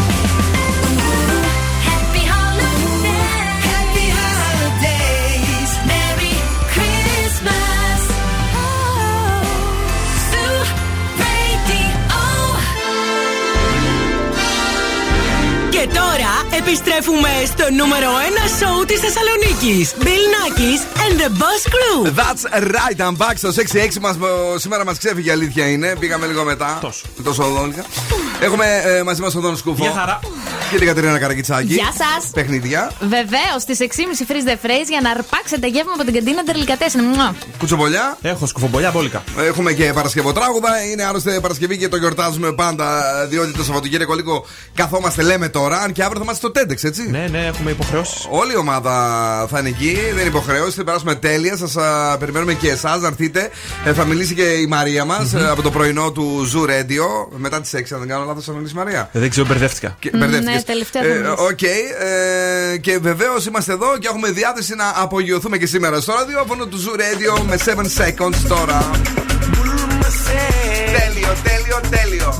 Και τώρα επιστρέφουμε στο νούμερο 1 σοου της Θεσσαλονίκης. Bill Nackis and the Boss Crew. That's right, I'm back στο 6-6 μας. ε, Σήμερα μας ξέφυγε η αλήθεια είναι. Πήγαμε λίγο μετά. Τόσο. Τόσο οδόλικα. Έχουμε ε, μαζί μας τον Δόν Σκούφο. Γεια χαρά. Και την Κατερίνα Καρακιτσάκη. Γεια σας. Παιχνίδια. Βεβαίως, στις 6.30 freeze the phrase για να αρπάξετε γεύμα από την καντίνα Τερλικατέσεν. Μουα. Κουτσομπολιά. Έχω σκουφομπολιά μπόλικα. Έχουμε και Παρασκευοτράγουδα. Είναι άλλωστε Παρασκευή και το γιορτάζουμε πάντα. Διότι το Σαββατοκύριακο λίγο καθόμαστε, λέμε τώρα. Αν και αύριο θα είμαστε στο TEDx, έτσι. Ναι, ναι, έχουμε υποχρεώσεις. Όλη η ομάδα θα είναι εκεί. Δεν είναι υποχρέωση. Θα περάσουμε τέλεια. Σας περιμένουμε και εσάς να έρθετε. Ε, θα μιλήσει και η Μαρία μας από το πρωινό του Zoo Radio. Μετά τις 6, αν δεν κάνω λάθος, θα μιλήσει η Μαρία. Δεν ξέρω, μπερδεύτηκα. Και- μπερδεύτηκες. Ναι, τελευταία θα Ε, μιλήσεις. Οκ. ε, και βεβαίως είμαστε εδώ και έχουμε διάθεση να απογειωθούμε και σήμερα στο ραδιόφωνο του Zoo Radio με 7 seconds τώρα. Τέλειο, τέλειο, τέλειο.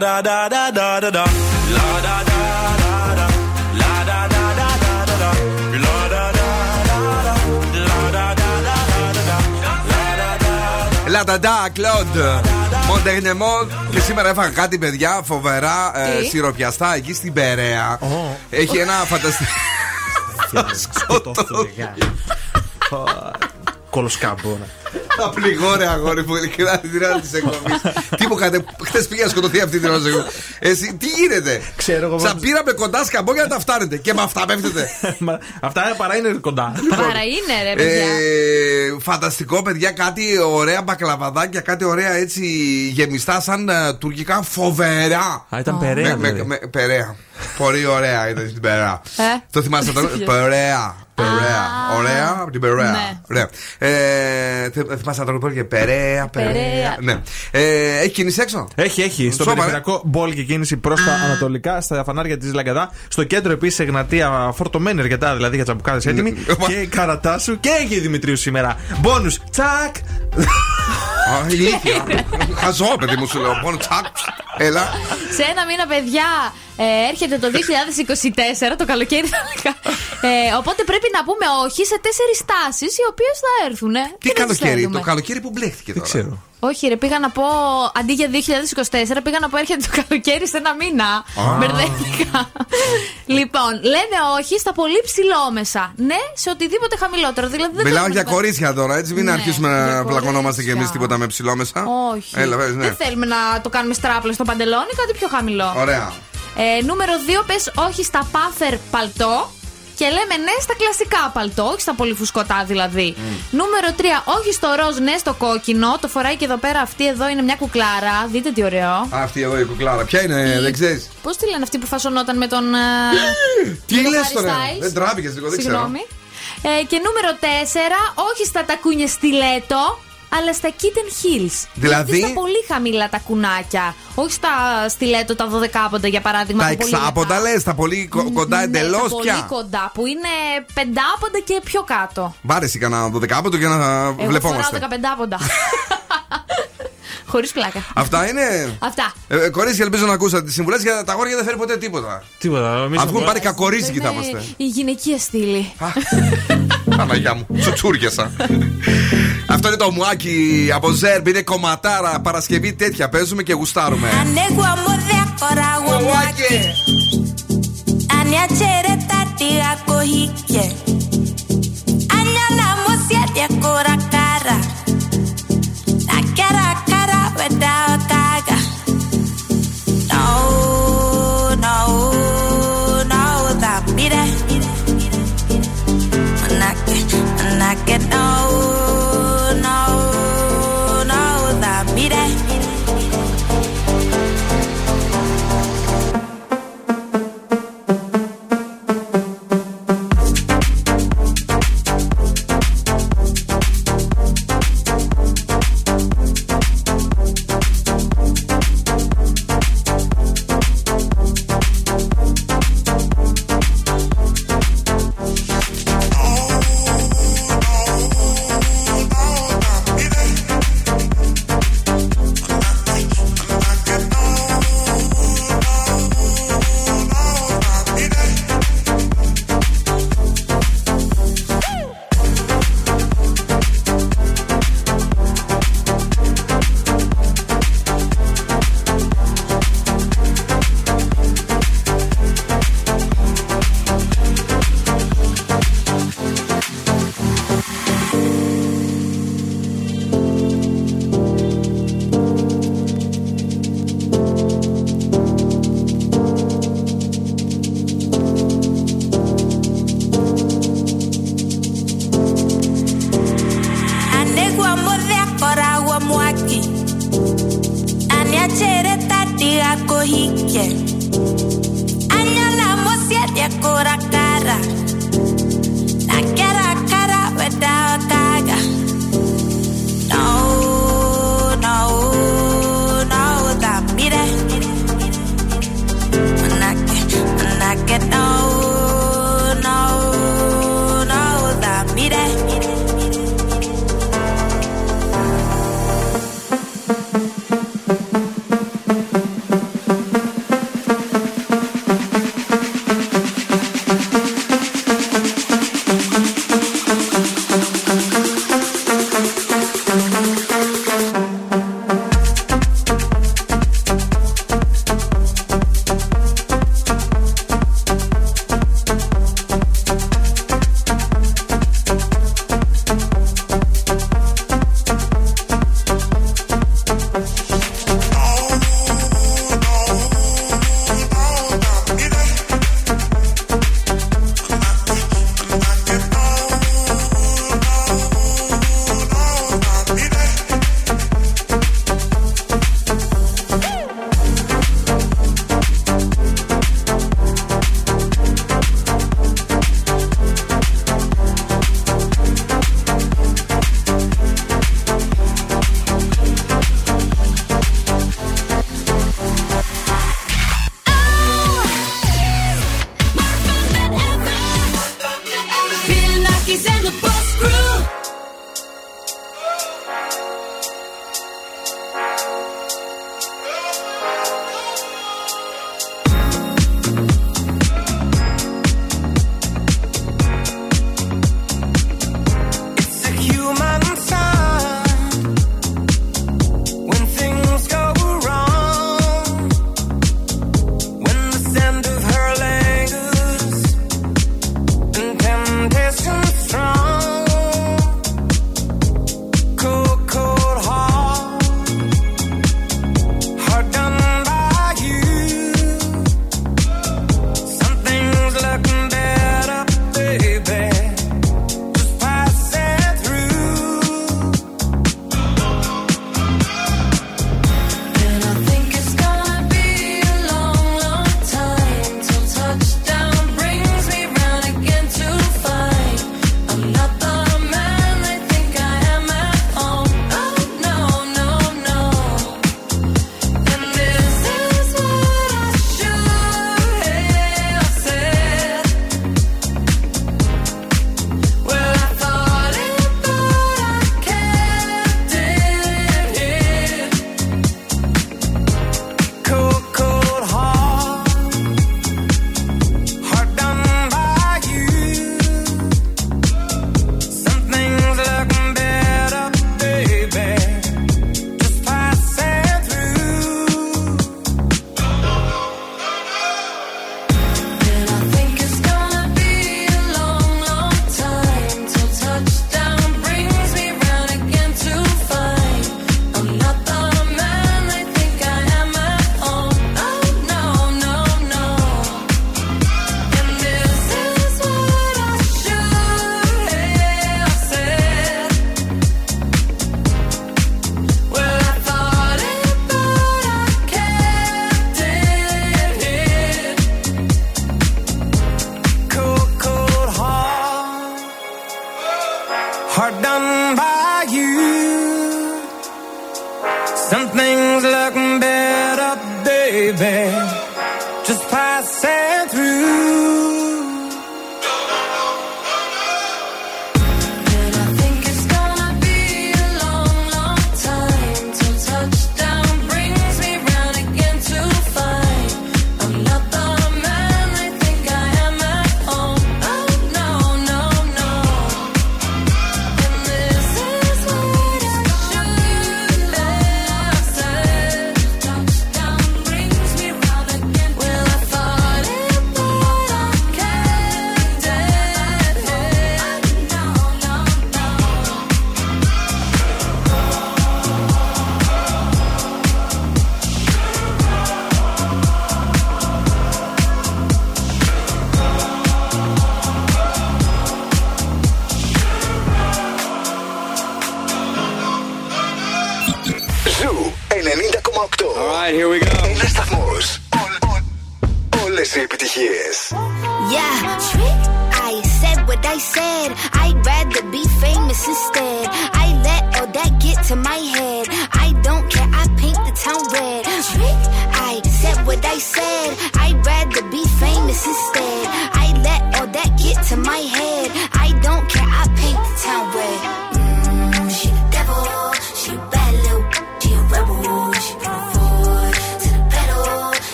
da da da da da da la da da da da la και σήμερα έφαγα κάτι παιδιά φοβερά ε, σιροπιαστά εκεί στην Περέα. Oh. Έχει ένα φανταστικό. Σκοτώθηκε. Κολοσκάμπο. Θα πληγώ ρε αγόρι μου, ειλικρινά την ώρα της εκπομπής. Τι μου κάνετε, χθες πήγα να σκοτωθεί αυτή την ώρα τη εκπομπή. Εσύ, τι γίνεται; Ξέρω εγώ. Σα πήραμε κοντά σκαμπό για να τα φτάνετε. Και με αυτά πέφτετε. Μα Αυτά παρά είναι κοντά. Παρά είναι, ρε παιδιά. Ε, φανταστικό, παιδιά, κάτι ωραία μπακλαβαδάκια, κάτι ωραία έτσι γεμιστά σαν ε, τουρκικά φοβερά. Α, ήταν περαία, Με- με- δηλαδή. με- Περαία. Πολύ ωραία ήταν στην Περαία. Ε. Το θυμάσαι το Περαία. Περαία. Ωραία από την Περαία. Ναι. Ωραία. Ε, θε- θυμάσαι να το πω και Περαία. Περαία. Περαία. Ναι. Ε, Έχει κινήσει έξω; Έχει, έχει. Στο Σώμα, ε. περιφερειακό μπόλ και κίνηση προς τα ανατολικά, στα φανάρια της Λαγκαδά. Στο κέντρο επίσης Εγνατία φορτωμένη αρκετά, δηλαδή για τσαμπουκάδες έτοιμη. και η Καρατάσου και έχει η Δημητρίους σήμερα. Μπόνους, τσακ! Α, ηλίθεια. Χαζό, παιδί μου, σου λέω. Μόνο τσακ. Έλα. Σε ένα μήνα, παιδιά, ε, έρχεται το 2024, το καλοκαίρι θα έλεγα. Ε, οπότε πρέπει να πούμε όχι σε τέσσερις τάσει οι οποίες θα έρθουν. ε. Τι Και δεν τις καλοκαίρι, θέλουμε. το καλοκαίρι που μπλέχτηκε τώρα. ξέρω. Όχι, ρε, πήγα να πω αντί για 2024, πήγα να πω έρχεται το καλοκαίρι σε ένα μήνα. Α. Μπερδεύτηκα. λοιπόν, λένε όχι στα πολύ ψηλόμεσα. Ναι, σε οτιδήποτε χαμηλότερο. Δηλαδή δεν Μιλάω θέλουμε για να- κορίτσια τώρα, έτσι. Μην Ναι, αρχίσουμε για να πλακωνόμαστε κι εμείς κορίτσια. τίποτα με ψηλόμεσα. Όχι. Έλα, πες, ναι. Δεν θέλουμε να το κάνουμε στράπλες στο παντελόνι, κάτι πιο χαμηλό. Ωραία. Ε, νούμερο 2, πες όχι στα πάθερ παλτό. Και λέμε ναι στα κλασικά παλτό, όχι στα πολύ φουσκωτά δηλαδή. Νούμερο 3, όχι στο ροζ, ναι στο κόκκινο. Το φοράει και εδώ πέρα αυτή εδώ είναι μια κουκλάρα. Δείτε τι ωραίο. Α, Αυτή εδώ η κουκλάρα. Ποια είναι, δεν ξέρεις; Πώς τη λένε αυτή που φασωνόταν με τον. ε, Τι με τον λες Harry τώρα. Styles? Δεν τράβηκες λίγο, δεν ξέρω. Συγγνώμη. Ε, και νούμερο 4, όχι στα τακούνια στιλέτο, αλλά στα kitten heels. Δηλαδή; στα πολύ χαμηλά τα κουνάκια. Όχι στα στιλέτο, τα 12 για παράδειγμα. Τα που πολύ εξάποντα λες, τα πολύ κο- κοντά ναι, εντελώς τα πολύ πια. κοντά, που είναι πεντάποντα και πιο κάτω. Πάρε εσύ κανένα δωδεκάποντο για να Εγώ βλεπόμαστε. φοράω 15 πόντα. Χωρίς πλάκα. Αυτά είναι; Αυτά. Ε, ε, κορίτσια, ελπίζω να ακούσατε τις συμβουλές για τα αγόρια δεν φέρει ποτέ τίποτα. Τίποτα. εμείς Αν βγουν από- πάρει κακορίζικοι θα Είναι είμαστε. η γυναικεία στήλη. Παναγιά μου, τσουτσούριασα. Αυτό είναι το μουάκι από Ζέρμπ, είναι κομματάρα. Παρασκευή τέτοια παίζουμε και γουστάρουμε. Anegua modea koragua mwake Aniachere tatia kohike Anyana mosia dia kora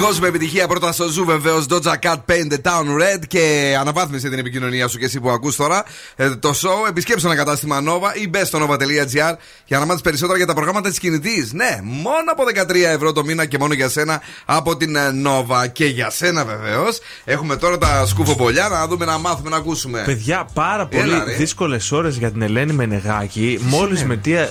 Παγκόσμια επιτυχία πρώτα στο Ζου βεβαίως Doja Cat Paint the Town Red και αναβάθμισε την επικοινωνία σου και εσύ που ακούς τώρα ε, το show. Επισκέψτε ένα κατάστημα Nova ή μπες στο nova.gr για να μάθεις περισσότερα για τα προγράμματα της κινητής. Ναι, μόνο από 13 ευρώ το μήνα και μόνο για σένα από την ε, Nova. Και για σένα βεβαίως έχουμε τώρα τα σκουφοπολιά να δούμε να μάθουμε να ακούσουμε. Παιδιά, πάρα πολύ Έλα, ρε. δύσκολες ώρες για την Ελένη Μενεγάκη. Μόλις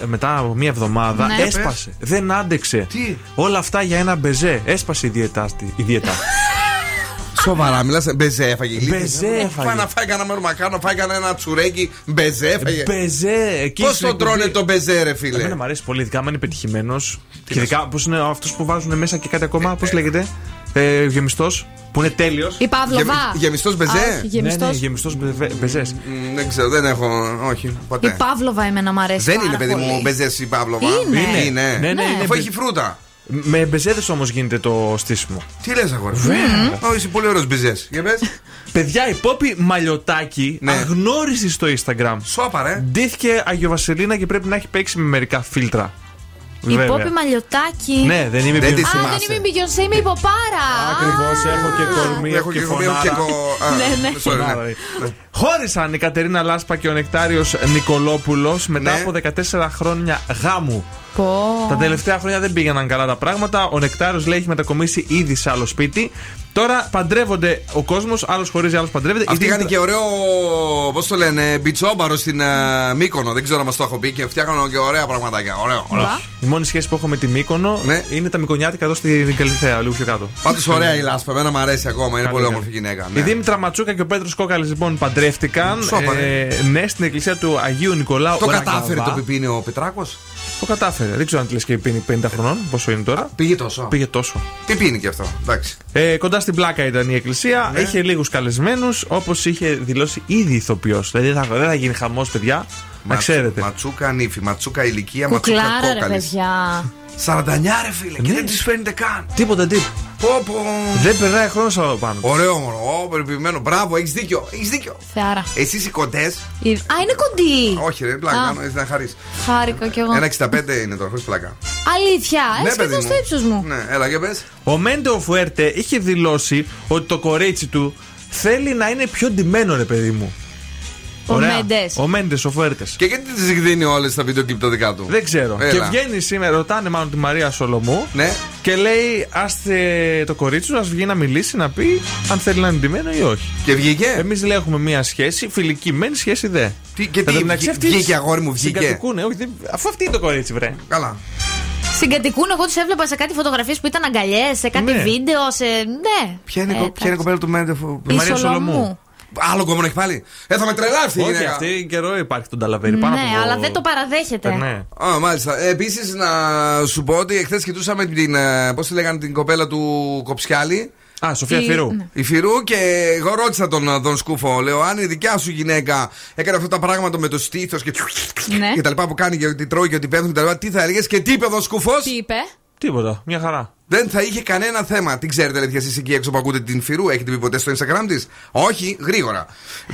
μετά από μία εβδομάδα Ναι. έσπασε. Δεν άντεξε. Τι; Όλα αυτά για ένα μπεζέ. Έσπασε η διαιτάστη. Η διαιτά. Σοβαρά, μιλάς. Μπεζέ έφαγε. η Λίθη. Μπεζέ έφαγε. Πάει να φάει κανένα μελομακάρονο, φάει κανένα τσουρέκι. Μπεζέ έφαγε. Μπεζέ, εκεί Πώς στην τον τρώνε εκπομπή. το μπεζέ, ρε φίλε; Εμένα μου αρέσει πολύ, ειδικά άμα είναι πετυχημένος. Και ειδικά πώς είναι αυτός που βάζουν μέσα και κάτι ακόμα, πώς λέγεται; Ε, γεμιστός, που είναι τέλειος. Η Παύλοβα. Γεμιστός μπεζέ; Α, όχι, γεμιστός. Ναι, ναι, γεμιστό μπεζές. Μ, Δεν ξέρω, δεν έχω. Όχι, Η ποτέ. Παύλοβα εμένα μου αρέσει. Δεν πάρα είναι, παιδί μου, πολύ. μπεζές η Παύλοβα. Είναι. είναι. Ναι, ναι, είναι Αφού μπε- έχει φρούτα. Με μπεζέδε όμως γίνεται το στήσιμο. Τι λες, αγόρι. Βέβαια. Ω, είσαι πολύ ωραίος μπεζέ. Για πες. Παιδιά, η Πόπη Μαλιωτάκη Ναι. αγνώρισε στο Instagram. Σώπα, ρε. Ντύθηκε Αγιοβασιλίνα και πρέπει να έχει παίξει με μερικά φίλτρα. Η Πόπη Μαλλιωτάκη. Ναι, δεν είμαι Δεν τη Beyoncé. Α, θυμάσαι. δεν είμαι η Beyoncé, είμαι η Ποπάρα. Ακριβώς, έχω και κορμί, Έχω και κορμί, έχω και φωνάρα. κο- α, Ναι, ναι. Sorry, ναι. Φωνάρα, ναι. Χώρισαν η Κατερίνα Λάσπα και ο Νεκτάριος Νικολόπουλος μετά Ναι. από 14 χρόνια γάμου. Πω. Τα τελευταία χρόνια δεν πήγαιναν καλά τα πράγματα. Ο Νεκτάριος λέει έχει μετακομίσει ήδη σε άλλο σπίτι. Τώρα παντρεύονται ο κόσμος, άλλος χωρίζει, άλλος παντρεύεται. Αυτοί Η είχαν Δήμητρα- και ωραίο, πώς το λένε, μπιτσόμπαρο στην ε, Μύκονο. Δεν ξέρω αν μας το έχω πει και φτιάχναν και ωραία πραγματάκια. Ωραίο, ωραίο. Η μόνη σχέση που έχω με τη Μύκονο Ναι. είναι τα μυκονιάτικα εδώ στην Καλλιθέα, λίγο πιο κάτω. Πάντως ωραία η λάσπα, εμένα μου αρέσει ακόμα. Είναι Καλή, πολύ καλή. όμορφη γυναίκα. Η ναι. Δήμητρα Ματσούκα και ο Πέτρος Κόκαλης λοιπόν παντρεύτηκαν. Σόπα, ρε. ε, ναι, στην εκκλησία του Αγίου Νικολάου. Το Ραγκαβά. κατάφερε το πιπίνι ο Πετράκος; Το κατάφερε. Δεν ξέρω αν τη λες και πιπίνι 50 χρονών. Πόσο είναι τώρα. Πήγε τόσο. Πήγε τόσο. Τι πιπίνι και αυτό. Εντάξει. Ε, κοντά στην Πλάκα ήταν η εκκλησία. Ναι. Είχε λίγους καλεσμένους, όπως είχε δηλώσει ήδη η ηθοποιός. Δηλαδή θα, δεν θα γίνει χαμός, παιδιά. Να Ματσου- ξέρετε. Ματσούκα νύφη, ματσούκα ηλικία, ματσούκα Κουκλάρα, ρε κόκαλης. παιδιά. 49 ρε φίλε, και Ναι. δεν τη φαίνεται καν. Τίποτα, τίποτα. Πω, πω. Δεν περνάει χρόνος από πάνω. της. Ωραίο μωρό, ω, περιποιημένο. Μπράβο, έχεις δίκιο. Έχεις δίκιο. Θεάρα. Εσείς οι κοντές. Η- Α, είναι κοντή. Όχι, ρε, πλάκα, Α. κάνω, έτσι να χαρείς. Χάρηκα κι εγώ. Ένα 65 είναι τώρα, χωρίς πλάκα. Αλήθεια, Ναι, ε, παιδί σχεδόν μου. στο ύψος μου. Ναι, έλα για πες. Ο Μέντο Φουέρτε είχε δηλώσει ότι το κορίτσι του θέλει να είναι πιο ντυμένο, ρε παιδί μου. Ο Μέντες. Ο Μέντες, ο Φουέρτε. Και γιατί τις δίνει όλες τα βίντεο κλειπ τα δικά του; Δεν ξέρω. Έλα. Και βγαίνει σήμερα, ρωτάνε μάλλον τη Μαρία Σολομού Ναι. και λέει: Άστε το κορίτσι του, ας βγει να μιλήσει, να πει αν θέλει να είναι ντυμένο ή όχι. Και βγήκε; Εμείς λέει έχουμε μία σχέση, φιλική μεν, σχέση δε. Τι- και Εν τω τι, μεταξύ, βγή- αυτοί βγήκε, αγόρι μου, βγήκε; συγκατοικούνε, όχι, δεν- αφού αυτή είναι το κορίτσι, βρε. Καλά. Συγκατοικούν, εγώ τους έβλεπα σε κάτι φωτογραφίες που ήταν αγκαλιές, σε κάτι Ναι. βίντεο, σε. Ναι. Ποια είναι, η Ε, κο- ποια είναι η κοπέλα του Μέντεφου. Η Σολομού. Άλλο κομμόνο έχει πάλι. Ε, θα με τρελάσει η Όχι, γυναίκα. αυτή καιρό υπάρχει τον Ταλαβέρι. πάνω Ναι, από- αλλά δεν το παραδέχεται. Ε, Ναι. Α, μάλιστα. Επίσης, να σου πω ότι εχθές κοιτούσαμε την. Πώς τη λέγανε την κοπέλα του Κοψιάλη. Α, Σοφία Η- Φιρού. ναι. Η Φιρού και εγώ ρώτησα τον, τον Σκούφο. Λέω, αν η δικιά σου γυναίκα έκανε αυτά τα πράγματα με το στήθος και, Ναι. και τα λοιπά που κάνει και ότι τρώει και ότι πέφτουν και τα λοιπά, τι θα έλεγες και τι είπε ο Σκούφος; Τι είπε; Τίποτα, μια χαρά. Δεν θα είχε κανένα θέμα. Την ξέρετε, λέτε εσείς εκεί έξω που ακούτε την Φιρού, έχετε μπει ποτέ στο Instagram της; Όχι, γρήγορα.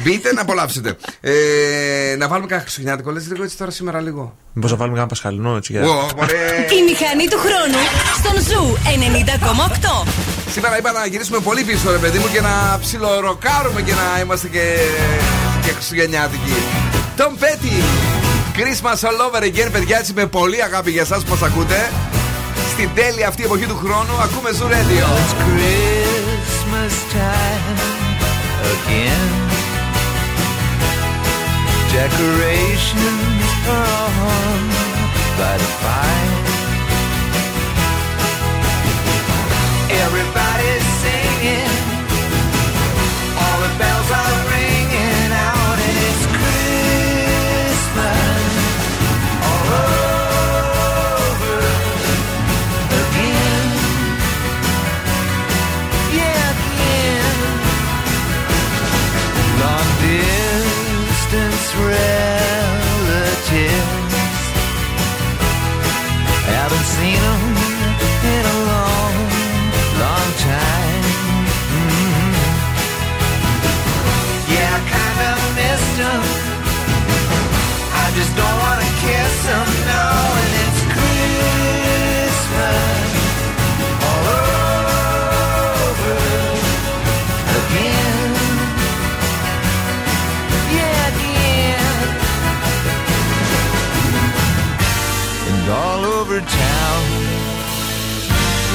Μπείτε να απολαύσετε. ε, να βάλουμε κάποια χριστουγεννιάτικο, λες λίγο έτσι τώρα σήμερα λίγο. Μήπως να βάλουμε κάποια πασχαλινό έτσι για. Τη μηχανή του χρόνου στον Zoo 90,8. Σήμερα είπα να γυρίσουμε πολύ πίσω, ρε παιδί μου, και να ψιλοροκάρουμε και να είμαστε και, και χριστουγεννιάτικοι. Tom Petty! Christmas all over again, παιδιά, έτσι με πολύ αγάπη για εσάς που μας ακούτε στην τέλεια αυτή η εποχή του χρόνου ακούμε Zoo Radio. It's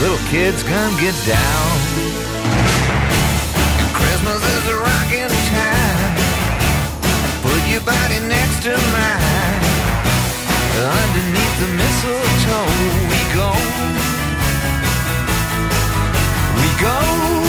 Little kids come get down. Christmas is a rocking time. Put your body next to mine. Underneath the mistletoe, we go. We go.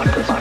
Marcus.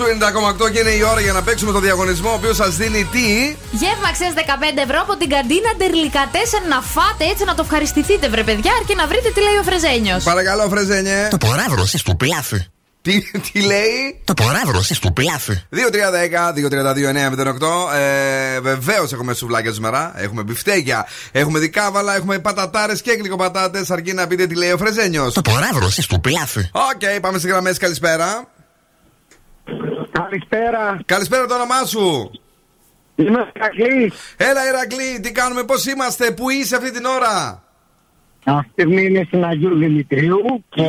Zoo 90,8 και είναι η ώρα για να παίξουμε το διαγωνισμό ο οποίος σας δίνει τι; Γεύμα αξίας 15 ευρώ από την καντίνα Ντερλικατέσεν να φάτε έτσι να το ευχαριστηθείτε, βρε παιδιά, αρκεί να βρείτε τι λέει ο Φρεζένιος. Παρακαλώ, Φρεζένιε. Το ποράβρος στο πλάφι. Τι, τι λέει; Το ποράβρος στο πλάφι. 2-3-10-2-32-9-08. Ε, Βεβαίως έχουμε σουβλάκια σήμερα. Έχουμε μπιφτέκια. Έχουμε δικάβαλα. Έχουμε πατατάρες και γλυκοπατάτες. Αρκεί να πείτε τι λέει ο Φρεζένιος. Το ποράβρος στο πλάφι. Οκ, πάμε στις γραμμές. Καλησπέρα. Καλησπέρα. Καλησπέρα το όνομά σου. Είμαι ο Ηρακλής. Έλα, Ηρακλή, τι κάνουμε, πώς είμαστε, πού είσαι αυτή την ώρα; Αυτή τη στιγμή είναι στην Αγίου Δημητρίου και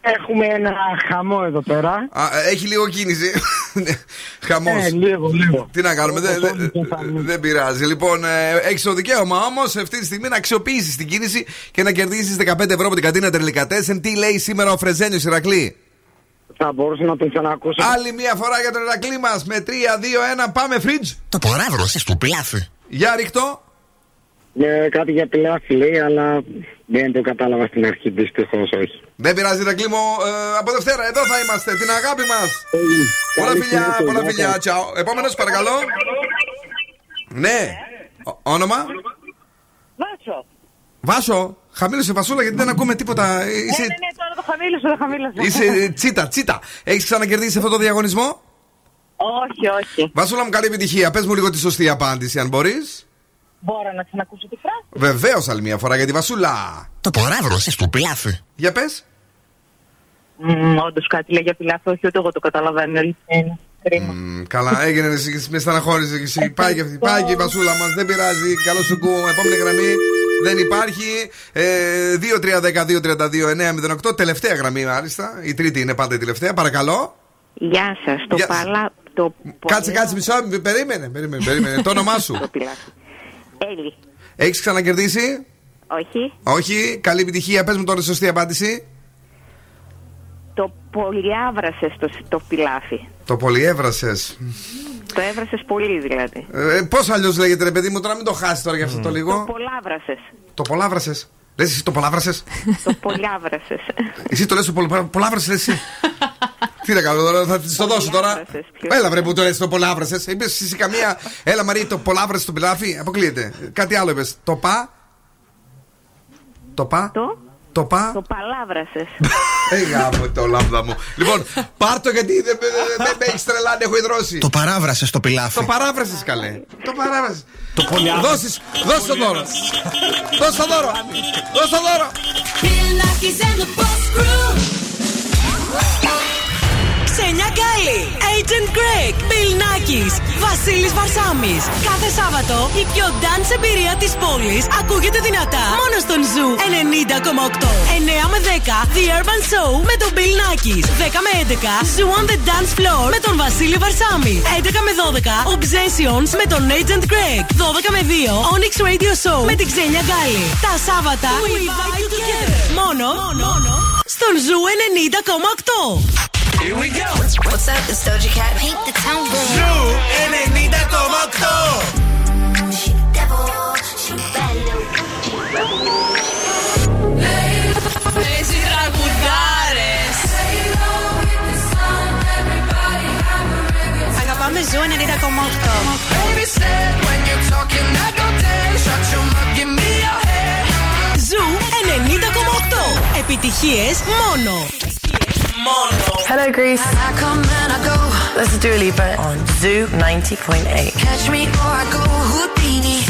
έχουμε ένα χαμό εδώ πέρα. Α, έχει λίγο κίνηση. Χαμός. Ε, λίγο, λίγο. Τι να κάνουμε, δεν δεν- δεν πειράζει. Λοιπόν, έχεις το δικαίωμα όμως αυτή τη στιγμή να αξιοποιήσεις την κίνηση και να κερδίσεις 15 ευρώ από την κατίνα Τερλικατέσεν. Τι λέει σήμερα ο Φρεζένιος Ηρακλή. Θα μπορούσα να τον ξανακούσω. Άλλη μία φορά για τον Ηρακλή μας με 3, 2, 1, πάμε φριτζ. Το ποράβρος στο πλάφι. Για ρίχτω. Ε, κάτι για πιλάφι λέει, αλλά δεν το κατάλαβα στην αρχή, δυστυχώς όχι. Δεν πειράζει, Ηρακλή μου. Ε, από Δευτέρα εδώ θα είμαστε. Την αγάπη μας. Πολλά Καλή φιλιά, συνέχεια, πολλά γεια φιλιά. σας. Τσαο. Επόμενος, παρακαλώ. Ναι. Ό- Όνομα; Βάσο. Βάσο. Χαμήλωσε βασούλα γιατί δεν ακούμε τίποτα. Ε, Ναι, Είσαι, ναι, ναι, τώρα το χαμήλωσα, το χαμήλωσα. είσαι τσίτα, τσίτα. Έχεις ξανακερδίσει αυτό το διαγωνισμό; Όχι, όχι. Βασούλα μου, καλή επιτυχία. Πες μου λίγο τη σωστή απάντηση, αν μπορείς. Μπορώ να ξανακούσω τη φράση. Βεβαίως, άλλη μια φορά για τη Βασούλα. Το ποράβρος στο πλάφι. Για πες. Όντως κάτι λέει για πιλάφι, όχι ούτε εγώ το καταλαβαίνω. αλήθεια είναι. Κρίμα. Καλά, έγινε εσύ, με στεναχώρησες και εσύ. Πάει και αυτή. Πάει και η Βασούλα μας. Δεν πειράζει. Καλό σου κου. Επόμενη γραμμή δεν υπάρχει. Ε, 2-3-10-2-32-9-08. Τελευταία γραμμή, μάλιστα. Η τρίτη είναι πάντα η τελευταία. Παρακαλώ. Γεια σας. Το Γεια- παλά. Το Κάτσε, κάτσε μισό. Περίμενε, περίμενε. περίμενε. το όνομά σου. Έλλη. Έχεις ξανακερδίσει; Όχι. Όχι. Καλή επιτυχία. Πες μου τώρα τη σωστή απάντηση. Το πολυάβρασε το, το πιλάφι. Το πολυέβρασε. Το έβρασες πολύ δηλαδή. Ε, Πώς αλλιώς λέγεται, ρε παιδί μου, τώρα μην το χάσεις τώρα για αυτό το λίγο. Το πολλάβρασε. Το πολλάβρασε. Λες εσύ το πολλάβρασε. το πολυάβρασε. Εσύ το λες το πολλα- πολλάβρασε, εσύ; Τι να κάνω τώρα, θα τη το δώσω τώρα. Έλα βρε που το λες το πολλάβρασε. Είπες εσύ καμία. Έλα Μαρή, το πολλάβρασε το πιλάφι. Αποκλείεται. Κάτι άλλο είπες. Το πα. Το πα. Το. Το πα. Το παλάβρασες. Ε, γάμο το λάμδα μου. Λοιπόν, πάρ το γιατί δεν δεν- δεν με έχεις τρελάνει, έχω υδρώσει. Το παράβρασες στο πιλάφι. Το παράβρασες καλέ. Το παράβρασες. Το πολυάβρασε. Δώσεις, δώσ' το δώρο. Δώσ' το δώρο. Δώσ' το δώρο. Xenia Ghali, Agent Greg, Bill Nakis, Βασίλης Βαρσάμις. Κάθε Σάββατο η πιο dance εμπειρία της πόλης ακούγεται δυνατά μόνο στον Zoo 90,8. 9 με 10 The Urban Show με τον Bill Nakis. 10 με 11 Zoo on the Dance Floor με τον Βασίλη Βαρσάμι. 11 με 12 Obsessions με τον Agent Greg. 12 με 2 Onyx Radio Show με την Xenia Ghali. Τα Σάββατα We Vibe Together. Μόνο, μόνο στον Ζου 90,8. Here we go. What's up, it's Doja Cat. Paint the town red. Ζου 90,8. Έτσι τραγουδάρες. Αγαπάμε Ζου 90,8. Baby said when you're talking, I go dead. Shut your mouth, give me your head. Ζου 90,8. Επιτυχίες μόνο. Hello, Greece. I come and I go. This is Dua Lipa on Zoo 90.8. Catch me or I go Houdini.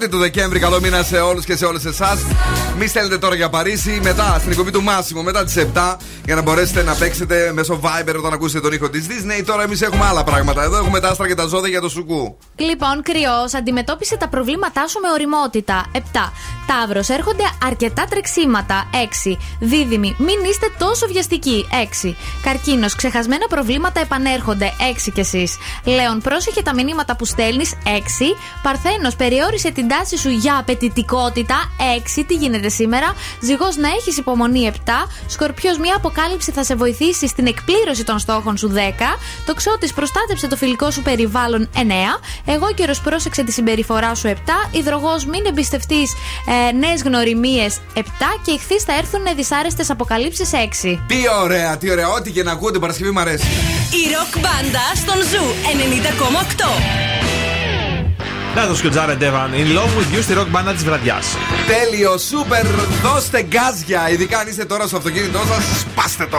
1η του Δεκέμβρη. Καλό μήνα σε όλους και σε όλες εσάς. Μη στέλνετε τώρα για Παρίσι. Μετά στην εκπομπή του Μάσιμου, μετά τις 7, για να μπορέσετε να παίξετε μέσω Viber όταν ακούσετε τον ήχο της Disney. Τώρα εμείς έχουμε άλλα πράγματα. Εδώ έχουμε τα άστρα και τα ζώδια για το σουκού. Λοιπόν, κρυός, αντιμετώπισε τα προβλήματά σου με οριμότητα. 7. Ταύρο, έρχονται αρκετά τρεξίματα. 6. Δίδυμη, μην είστε τόσο βιαστικοί. 6. Καρκίνος, ξεχασμένα προβλήματα επανέρχονται. 6 κι εσείς. Λέων, πρόσεχε τα μηνύματα που στέλνεις. 6. Παρθένος, περιόρισε την τάση σου για απαιτητικότητα. 6. Τι γίνεται σήμερα; Ζυγός, να έχεις υπομονή. 7. Σκορπιός, μια αποκάλυψη θα σε βοηθήσει στην εκπλήρωση των στόχων σου. 10. Τοξότη, προστάτεψε το φιλικό σου περιβάλλον. 9. Εγώ καιρο πρόσεξε τη συμπεριφορά σου 7. Υδρογός, μην εμπιστευτείς ε, νέες γνωριμίες 7. Και ηχθείς θα έρθουν δυσάρεστες αποκαλύψεις 6. Τι ωραία, τι ωραία. Ό,τι και να ακούω την Παρασκευή μου αρέσει. Η ροκ μπάντα στον Zoo 90,8. Να το και ο Jared Evan. In love with you στη rock μπάντα της βραδιάς. Τέλειο, σούπερ. Δώστε γκάζια. Ειδικά αν είστε τώρα στο αυτοκίνητό σας, σπάστε το.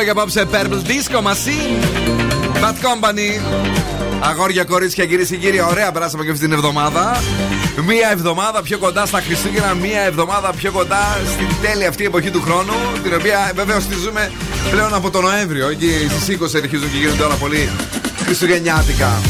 Τελευταίο για απόψε Purple Disco Machine. Bad Company. Αγόρια, κορίτσια, κυρίες και κύριοι, ωραία περάσαμε και αυτή την εβδομάδα. Μία εβδομάδα πιο κοντά στα Χριστούγεννα, μία εβδομάδα πιο κοντά στην τέλεια αυτή εποχή του χρόνου. Την οποία βεβαίως τη ζούμε πλέον από τον Νοέμβριο. Εκεί στις 20 αρχίζουν και γίνονται όλα πολύ Χριστουγεννιάτικα.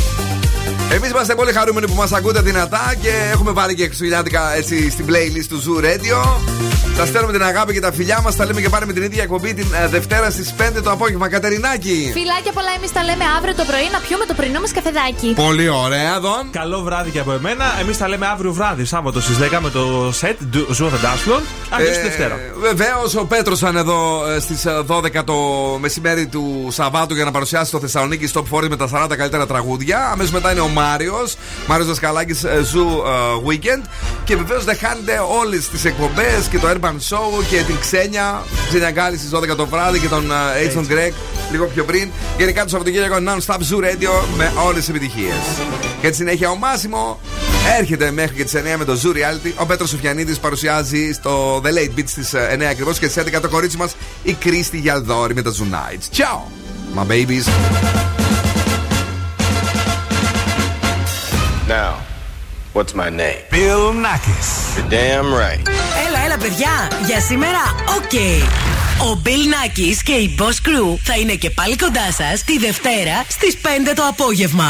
Εμείς είμαστε πολύ χαρούμενοι που μας ακούτε δυνατά και έχουμε βάλει και Χριστουγεννιάτικα έτσι στην playlist του Zoo Radio. Σα στέλνουμε την αγάπη και τα φιλιά μας. Τα λέμε και πάλι με την ίδια εκπομπή την ε, Δευτέρα στις 5 το απόγευμα. Κατερινάκη. Φιλάκια πολλά, εμείς τα λέμε αύριο το πρωί να πιούμε το πρωινό μας καφεδάκι. Πολύ ωραία, Δον. Καλό βράδυ και από εμένα. Εμείς τα λέμε αύριο βράδυ, Σάββατο στις 10 με το set Zoo of the Dance Floor. Αύριο στη Δευτέρα. Βεβαίως, ο Πέτρος ήταν εδώ στις 12 το μεσημέρι του Σαββάτου για να παρουσιάσει το Θεσσαλονίκη Top 40 με τα 40 καλύτερα τραγούδια. Αμέσως μετά είναι ο Μάριος, Μάριος Δασκαλάκης Zoo ε, Weekend. Και βεβαίως δεν χάνετε όλες τις εκπομπές και το Urban Show και την Ξένια. Ξένια Γκάλης στις 12 το βράδυ και τον ε, Aiton Greg λίγο πιο πριν. Γενικά το Σαββατοκύριακο Non-Stop Zoo Radio με όλες τις επιτυχίες. Και τη συνέχεια ο Μάσιμο έρχεται μέχρι και τις 9 με το Zoo Reality. Ο Πέτρος Σοφιανίδη παρουσιάζει στο The Late Beat στι 9 ακριβώς και στι 11 το κορίτσι μας η Κρίστη Γιαλδόρη με τα Zoo Nights. Ciao, my babies. Now, what's my name? Bill Nakis. You're damn right. Έλα, έλα, παιδιά. Για σήμερα, οκ. Ο Bill Nakis και η Boss Crew θα είναι και πάλι κοντά σας τη Δευτέρα στις 5 το απόγευμα.